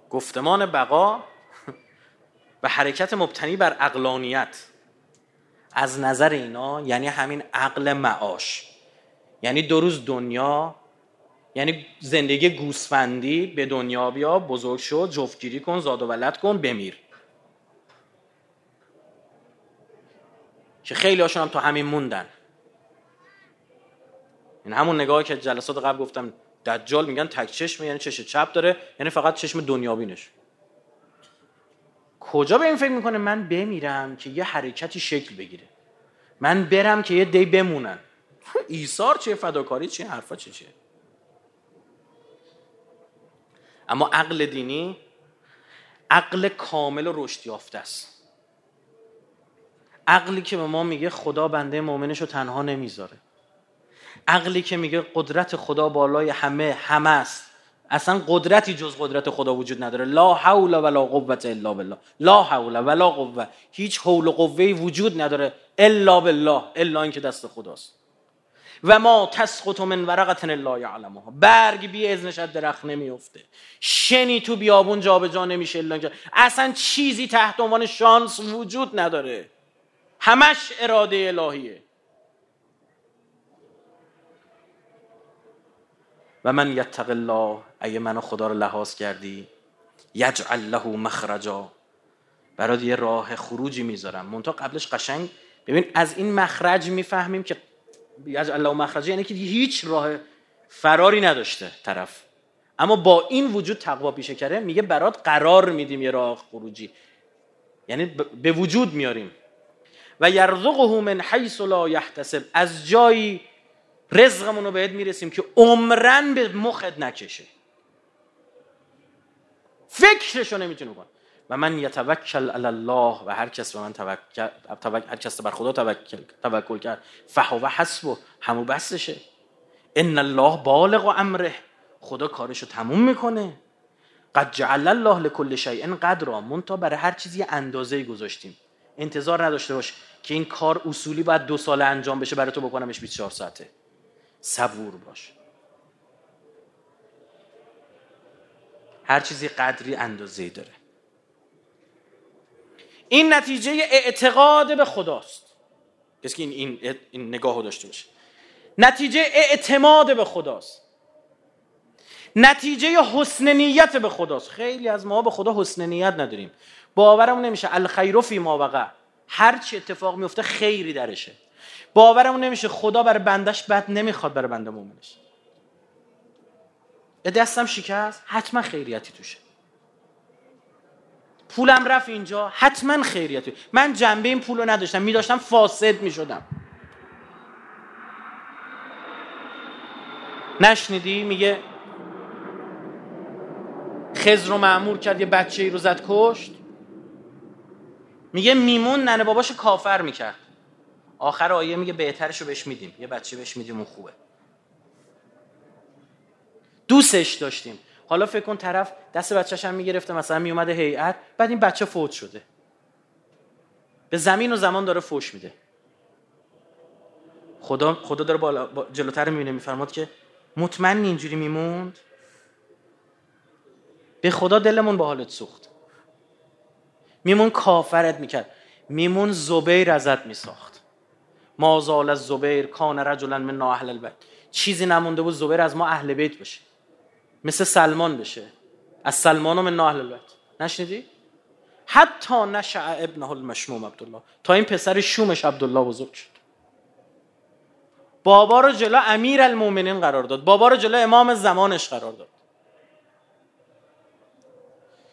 گفتمان بقا و حرکت مبتنی بر اقلانیت از نظر اینا یعنی همین عقل معاش. یعنی دو روز دنیا یعنی زندگی گوسفندی به دنیا بیا بزرگ شد جفتگیری کن زاد و ولد کن بمیر. که خیلی هاشون هم تو همین موندن. این همون نگاهی که جلسات قبل گفتم دجال میگن تک چشم یعنی چش چپ داره یعنی فقط چشم دنیابینش. کجا به این فکر می‌کنه؟ من بمیرم که یه حرکتی شکل بگیره. من برم که یه دی بمونن. ایثار چیه؟ فداکاری چیه؟ حرفا چیه چیه؟ اما عقل دینی عقل کامل و رشد یافته است. عقلی که به ما میگه خدا بنده مؤمنش رو تنها نمی‌ذاره. عقلی که میگه قدرت خدا بالای همه همه است. اصلا قدرتی جز قدرت خدا وجود نداره. لا حول ولا قوت الا بالله. لا حول ولا قوه هیچ حول و قوه وجود نداره الا بالله. الا اینکه دست خداست. و ما تسقط من ورقت الا یعلمها. برگ بی اذنش از درخت نمیفته شنی تو بیابون جابجا نمیشه الا اصلا چیزی تحت عنوان شانس وجود نداره. همش اراده الهیه. و من یتق الله اگه منو خدا رو لحاظ کردی یجعل له مخرجا. برات یه راه خروجی می‌ذارم. مونتا قبلش قشنگ ببین از این مخرج می‌فهمیم که یجعل له مخرجا یعنی که هیچ راه فراری نداشته طرف. اما با این وجود تقوا پیشه کرده میگه برات قرار میدیم یه راه خروجی. یعنی به وجود میاریم. و یرزقه من حیث لا یحتسب. از جایی رزقمون رو بهت می‌رسیم که عمرن به مخت نکشه. فکرشو نمی‌تونه کن و من یتوکل علی الله و هر کس به من توکل, هر کس بر خدا توکل توکل کرد فهو حسبه همو بسشه. ان الله بالغ و امره. خدا کارشو تموم می‌کنه. قد جعل الله لكل شیء قدرا. مونتا برای هر چیزی اندازه گذاشتیم. انتظار نداشته باش که این کار اصولی باید دو ساله انجام بشه برای تو بکنمش 24 ساعته. صبور باش. هر چیزی قدری اندازه داره. این نتیجه اعتقاد به خداست. کسی که این, این, این نگاه رو داشته باشه. نتیجه اعتماد به خداست. نتیجه حسن نیت به خداست. خیلی از ما به خدا حسن نیت نداریم. باورمون نمیشه. الخیر فی ما وقع. هر چی اتفاق میفته خیری درشه. باورمون نمیشه. خدا برای بندش بد نمی‌خواد برای بنده مومنش دستم شکست حتما خیریتی توشه. پولم رفت اینجا حتما خیریتی. من جنبه این پول رو نداشتم میداشتم فاسد می‌شدم. نشنیدی؟ میگه خز رو معمور کرد یه بچه ای رو زد کشت. میگه میمون ننه باباش کافر می‌کرد. آخر آیه میگه بهترش رو بهش میدیم. یه بچه بهش میدیم اون خوبه. دوستش داشتیم. حالا فکر کن طرف دست بچهش هم می‌گرفته مثلا میومده هیئت بعد این بچه فوت شده. به زمین و زمان داره فوش میده. خدا خدا داره بالا جلوتر می‌بینه میفرماد که مطمئن اینجوری میموند؟ به خدا دلمون با حالت سوخت. میمون کافرت می‌کرد. میمون زبیر ازت میساخت. ما زال از زبیر کان رجلا من اهل البیت. چیزی نمونده بود زبیر از ما اهل بیت بشه. مثل سلمان بشه. از سلمان من اهل البیت. نشنیدی؟ حتی نشع ابنه المشموم عبدالله. تا این پسر شومش عبدالله بزرگ شد. بابا رو جلو امیر المومنین قرار داد. بابا رو جلو امام زمانش قرار داد.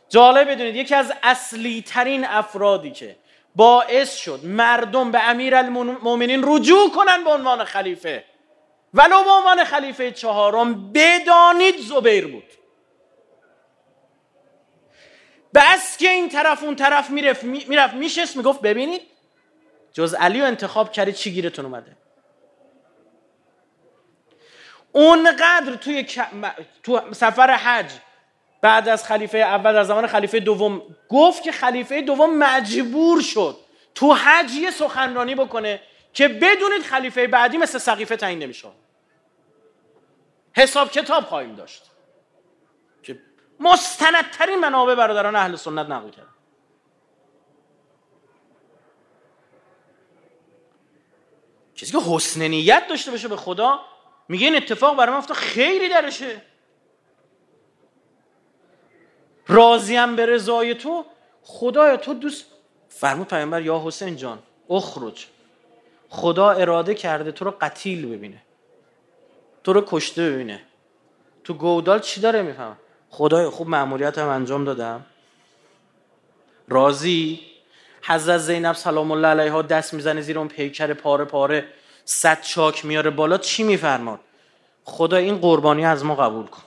جالب بدونید یکی از اصلی ترین افرادی که باعث شد مردم به امیر المومنین رجوع کنن به عنوان خلیفه. ولو به عنوان خلیفه چهارم بدانید زبیر بود. بس که این طرف اون طرف می‌رفت می‌رفت میشست می‌گفت ببینید جز علی رو انتخاب کردید چی گیرتون اومده؟ اونقدر توی تو سفر حج بعد از خلیفه اول در زمان خلیفه دوم گفت که خلیفه دوم مجبور شد تو حج یه سخنرانی بکنه. که بدونید خلیفه بعدی مثل سقیفه تعیین نمیشه. حساب کتاب خواهیم داشت. که مستندترین منابع برادران اهل سنت نقل کرد کسی که حسن نیت داشته باشه به خدا میگه این اتفاق برای من افتاد خیلی درشه. راضیم به رضای تو خدای تو دوست فرمود پیامبر یا حسین جان اخرج. خدا اراده کرده تو رو قتیل ببینه. تو رو کشته ببینه. تو گودال چی داره میفهم خدای خوب معمولیت هم انجام دادم. راضی؟ حضرت زینب سلام الله علیها دست می‌زنه زیر اون پیکر پاره پاره. صد چاک میاره بالا. چی میفرماد؟ خدا این قربانی از ما قبول کن.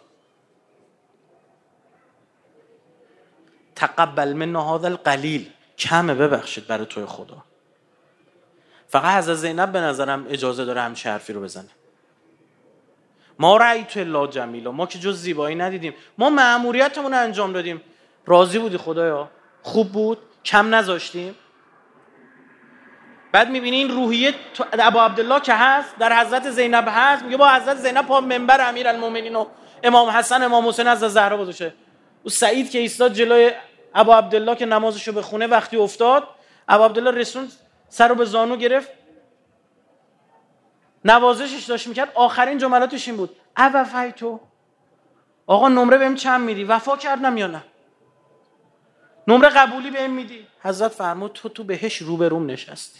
تقبل من هذا القلیل. کمه ببخشید برای توی خدا. فقط حضرت زینب به نظرم اجازه داره همچه حرفی رو بزنه. ما رأی تو الله جمیلا. ما که جز زیبایی ندیدیم. ما معموریتمون رو انجام دادیم. راضی بودی خدایا؟ خوب بود؟ کم نذاشتیم؟ بعد می‌بینی این روحیه ابا عبدالله که هست در حضرت زینب هست میگه با حضرت زینب پا منبر امیر المومنین و امام حسن امام حسین از زهرا گذاشته. او سعید که ایستاد جلوی ابا عبدالله که نمازشو به خونه وقتی افتاد ابا عبدالله رسون سر رو به زانو گرفت. نوازشش داشت می‌کرد. آخرین جملاتش این بود. او تو آقا نمره بهم چند میدی؟ وفا کردم یا نه؟ نمره قبولی بهم میدی؟ حضرت فرمود تو تو بهش روبروم نشستی.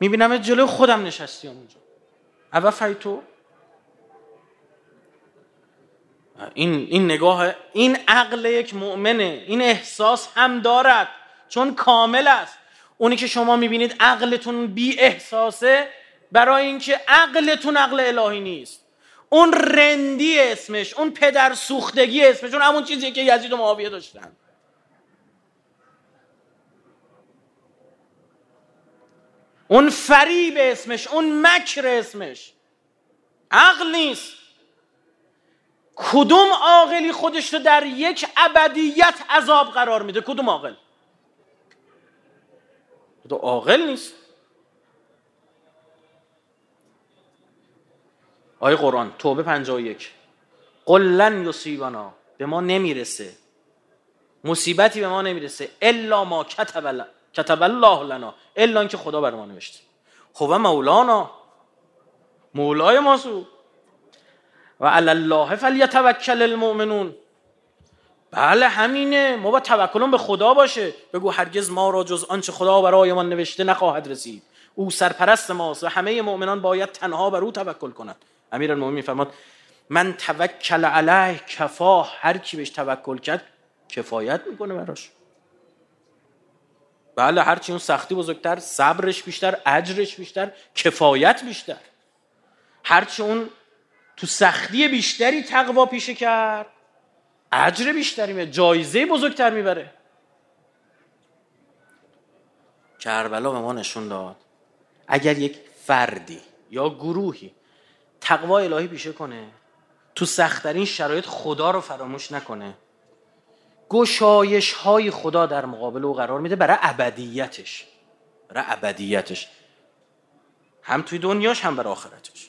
می‌بینم جلو خودم نشستی اونجا. او تو این, این نگاه این عقل یک مؤمنه. این احساس هم دارد چون کامل است. اونی که شما می‌بینید عقلتون بی احساسه برای اینکه عقلتون عقل الهی نیست. اون رندی اسمش اون پدر سوختگی اسمش اون همون چیزی که یزید و معاویه داشتن. اون فریب اسمش اون مکر اسمش. عقل نیست. کدوم عاقلی خودش رو در یک ابدیت عذاب قرار میده؟ کدوم عاقل؟ تو عاقل نیست. آیه قرآن توبه 51 قل لن یصیبنا به ما نمی‌رسه. مصیبتی به ما نمی‌رسه. الا ما کتب کتب الله لنا الا اینکه خدا بر ما نوشته. خب مولانا. مولای ماسو و علی الله فلیتوکل المؤمنون. بله همینه. ما با توکلون به خدا باشه. بگو هرگز ما را جز آنچه خدا برای ما نوشته نخواهد رسید. او سرپرست ماست و همه مؤمنان باید تنها بر او توکل کنند. امیر المؤمنین فرماد من توکل علیه کفا هر کی بهش توکل کرد کفایت می‌کنه براش. بله هرچی اون سختی بزرگتر صبرش بیشتر اجرش بیشتر کفایت بیشتر. هرچی اون تو سختی بیشتری تقوا پیشه کرد. اجر بیشتری می‌بره جایزه بزرگتر می‌بره. کربلا به ما نشون داد. اگر یک فردی یا گروهی تقوا الهی پیشه کنه تو سختترین شرایط خدا رو فراموش نکنه. گشایش های خدا در مقابل او قرار میده برای ابدیتش. برای ابدیتش. هم توی دنیاش هم برای آخرتش.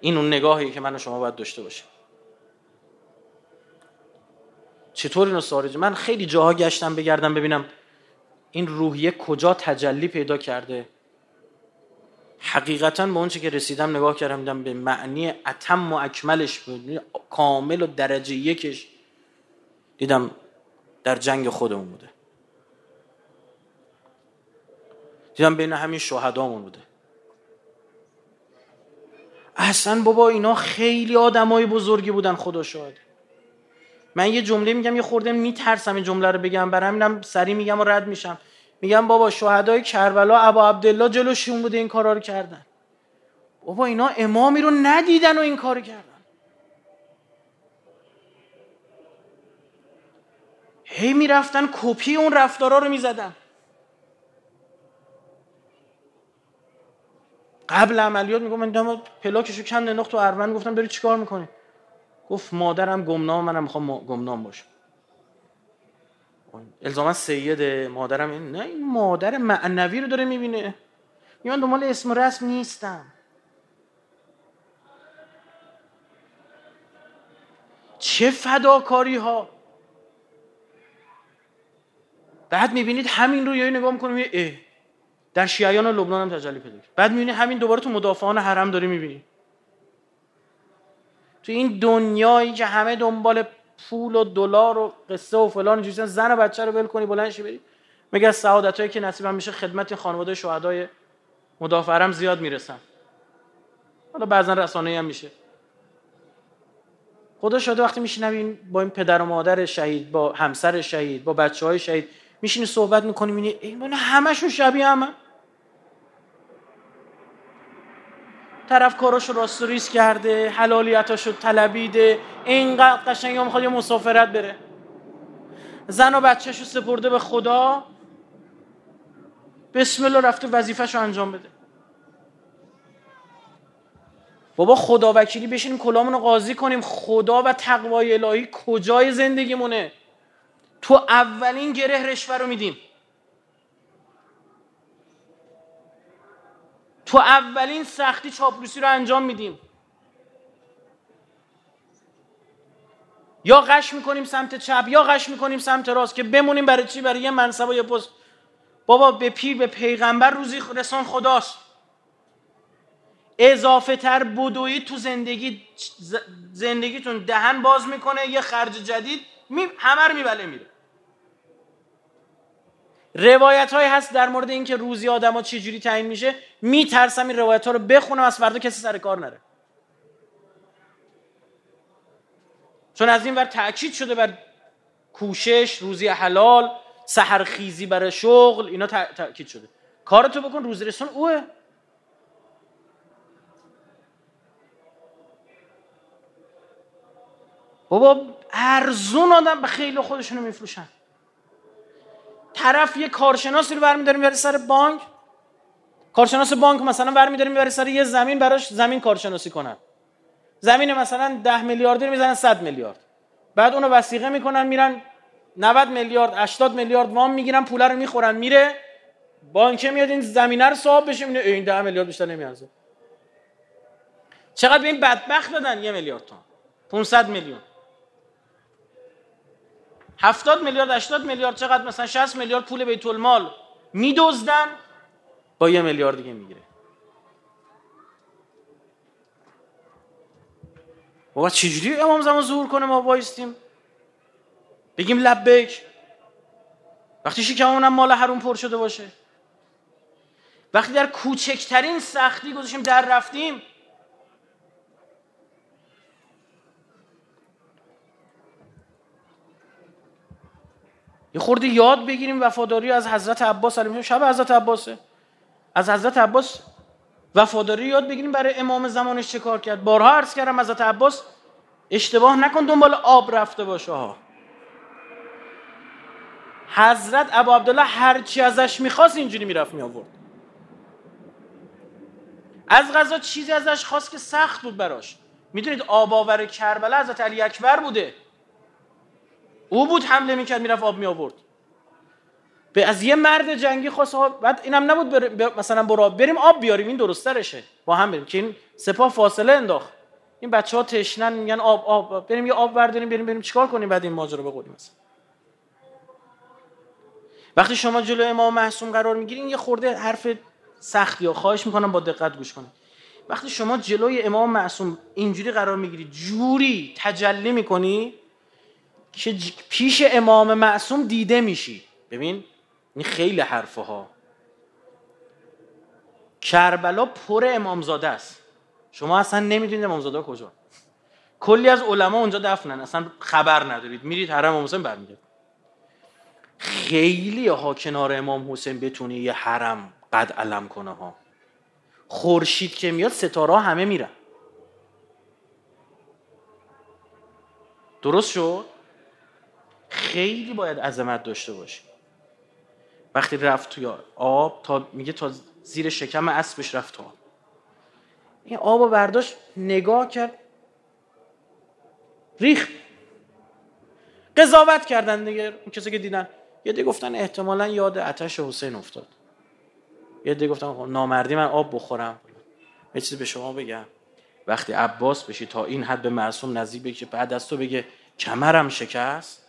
این اون نگاهی که من و شما باید داشته باشیم. چطور اینو سارج من خیلی جاها گشتم بگردم ببینم این روحیه کجا تجلی پیدا کرده. حقیقتا به اونچه که رسیدم نگاه کردم دیدم به معنی اتم و اکملش بود. کامل و درجه یکش دیدم در جنگ خودمون بوده. دیدم بین همین شهدامون بوده. اصلا بابا اینا خیلی آدمای بزرگی بودن خدا شاهد من یه جمله میگم یه خورده میترسم این جمله رو بگم. برای همینم سری میگم و رد میشم. میگم بابا شهدای کربلا ابا عبدالله جلوشون بوده این کارا رو کردن. بابا اینا امامی رو ندیدن و این کارو کردن. هی می‌رفتن کپی اون رفتارا رو می‌زدن. قبل عملیات میگم من دم پلاکشو کند انداخت تو اروند گفتم داری چیکار می‌کنی؟ گفت مادرم گمنام منم می‌خوام گمنام باشم. الزاما سید مادرم این نه این مادر معنوی رو داره می‌بینه. من دنبال اسم رسم نیستم. چه فداکاری ها بعد می‌بینید همین رو یه نگاه می‌کنیم اه. در شیعیان لبنان هم تجلی پیدا بعد می‌بینید همین دوباره تو مدافعان حرم داری می‌بینید تو این دنیایی که همه دنبال پول و دلار و قصه و فلان چیزا زن و بچه رو ول کنی بلند بری. مگه از سعادتایی که نصیبم میشه خدمت خانواده شهدای مدافعرم زیاد می‌رسن حالا بعضا رسانه هم میشه. خدا شده وقتی میشینم با این پدر و مادر شهید با همسر شهید با بچه های شهید میشینی صحبت می‌کنیم این همشون شبیه همه. طرف کاراشو راست ریس کرده حلالیتاشو طلبیده اینقدر قشنگ می‌خواد یه مسافرت بره. زن و بچهشو سپرده به خدا. بسم الله رفته وظیفهشو انجام بده. بابا خدا وکیلی بشینیم رو قاضی کنیم. خدا و تقوای الهی کجای زندگیمونه؟ تو اولین گره رشوه رو میدیم. تو اولین سختی چاپلوسی رو انجام میدیم. یا قش می‌کنیم سمت چپ یا قش می‌کنیم سمت راست که بمونیم برای چی؟ برای یه منصب و یه پست. بابا به پیر به پیغمبر روزی رسان خداست. اضافه تر بدوی تو زندگی زندگیتون دهن باز می‌کنه یه خرج جدید همه رو میبله میره. روایت های هست در مورد اینکه روزی آدما چجوری تعیین میشه. میترسم این روایت ها رو بخونم از فردا کسی سر کار نره. چون از این ور تاکید شده بر کوشش روزی حلال سحرخیزی برای شغل اینا تاکید شده. کارتو بکن روزی رسون اوه. بابا ارزون آدم به خیلی خودشونو میفروشن. طرف یه کارشناسی رو برمیداره می‌بره سر بانک. کارشناس بانک مثلا برمیداره می‌بره سر یه زمین براش زمین کارشناسی کنن. زمین مثلا ده میلیاردی رو می‌زنن 100 میلیارد. بعد اونو وسیقه می‌کنن میرن 90 میلیارد 80 میلیارد وام می‌گیرن پول رو می‌خورن میره. بانک میاد این زمینه رو صاحب بشه میگه این 10 میلیارد بیشتر نمیارزه. چقدر به این بدبخت دادن یه میلیارد تومان. 500 میلیون. 70 میلیارد 80 میلیارد چقدر مثلا 60 میلیارد پول بیت المال میدزدن با یه میلیارد دیگه می‌گیره. بابا چجوری امام زمان ظهور کنه ما وایستیم؟ بگیم لبیک. وقتی شکممون مال حروم پر شده باشه. وقتی در کوچکترین سختی گذاشیم در رفتیم یه خورده یاد بگیریم وفاداری از حضرت عباس علیه شب حضرت عباسه. از حضرت عباس وفاداری یاد بگیریم برای امام زمانش چه کار کرد. بارها عرض کردم حضرت عباس اشتباه نکن دنبال آب رفته باشه ها. حضرت ابو عبدالله هرچی ازش می‌خواست اینجوری می‌رفت می آورد از غذا چیزی ازش خواست که سخت بود براش. می‌دونید آب آور کربلا حضرت علی اکبر بوده. او بود حمله می‌کرد می‌رفت آب می آورد به از یه مرد جنگی خواست بعد اینم نبود بر... مثلا برو بریم آب بیاریم این درسترشه با هم بریم که این سپاه فاصله انداخت. این بچه ها تشنن میگن آب آب بریم یه آب برداریم بریم بریم چیکار کنیم بعد این ماجرا بقولیم مثلا. وقتی شما جلو امام معصوم قرار می‌گیرین یه خورده حرف سختی یا خواهش می‌کنم با دقت گوش کنید. وقتی شما جلوی امام معصوم اینجوری قرار می‌گیری جوری تجلی می‌کنی که پیش امام معصوم دیده میشی. ببین این خیلی حرفه ها کربلا پر امامزاده است. شما اصلا نمی‌دونید امامزاده کجا. کلی از علما اونجا دفنن. اصلا خبر ندارید. میرید حرم امام حسین برمیگرد. خیلی ها کنار امام حسین بتونه یه حرم قد علم کنه ها. خورشید که میاد ستاره همه میرن. درست شد؟ خیلی باید عظمت داشته باشی. وقتی رفت توی آب تا میگه تا زیر شکم اسبش رفت تو این آب و برداشت نگاه کرد. ریخ. قضاوت کردن دیگه. اون کسی که دیدن. یه دی گفتن احتمالا یاد آتش حسین افتاد. یه دی گفتن نامردی من آب بخورم. یه چیزی به شما بگم. وقتی عباس بشی تا این حد به معصوم نزدیک بگی بعد از تو بگه کمرم شکست.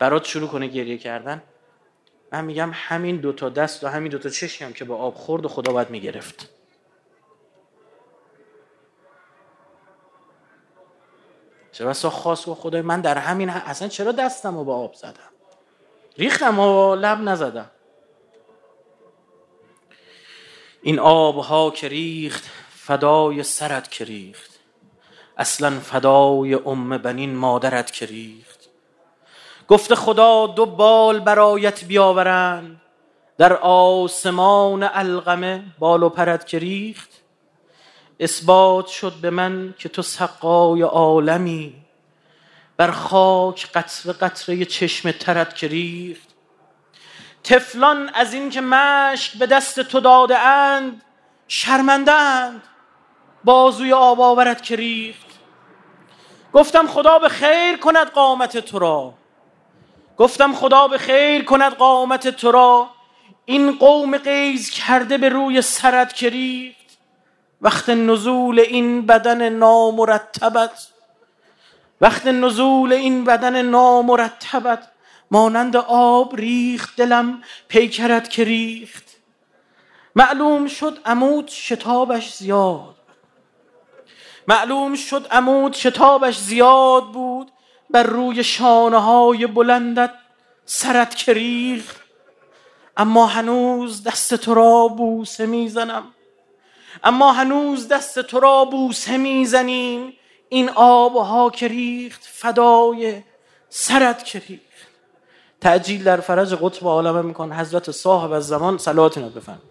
برات شروع کنه گریه کردن. من میگم همین دوتا دست و همین دوتا چشمی هم که به آب خورد و خدا باید می‌گرفت. چه بسا خواست و خدای من در همین اصلا چرا دستم رو به آب زدم؟ ریختم و لب نزدم. این آبها که ریخت فدای سرت که ریخت. اصلا فدای ام بنین مادرت که ریخت. گفته خدا دو بال برایت بیاورند. در آسمان القمه بال و پرت که ریخت. اثبات شد به من که تو سقای عالمی. بر خاک قطره قطره چشم ترت که ریخت. تفلان از اینکه مشک به دست تو داده اند شرمنده اند. بازوی آب آورد که ریخت. گفتم خدا به خیر کند قامت تو را. گفتم خدا به خیر کند قامت تو را. این قوم قیز کرده به روی سرت که ریخت. وقت نزول این بدن نامرتبت وقت نزول این بدن نامرتبت مانند آب ریخت دلم پیکرت که ریخت. معلوم شد عمود شتابش زیاد. معلوم شد عمود شتابش زیاد بود. بر روی شانه های بلندت سرت که اما هنوز دست تو را بوسه می‌زنم. اما هنوز دست تو را بوسه می‌زنیم. این آبها که ریخت فدای سرت که ریخت. در فرج قطب عالمه میکن. حضرت صاحب از زمان صلوات بفرم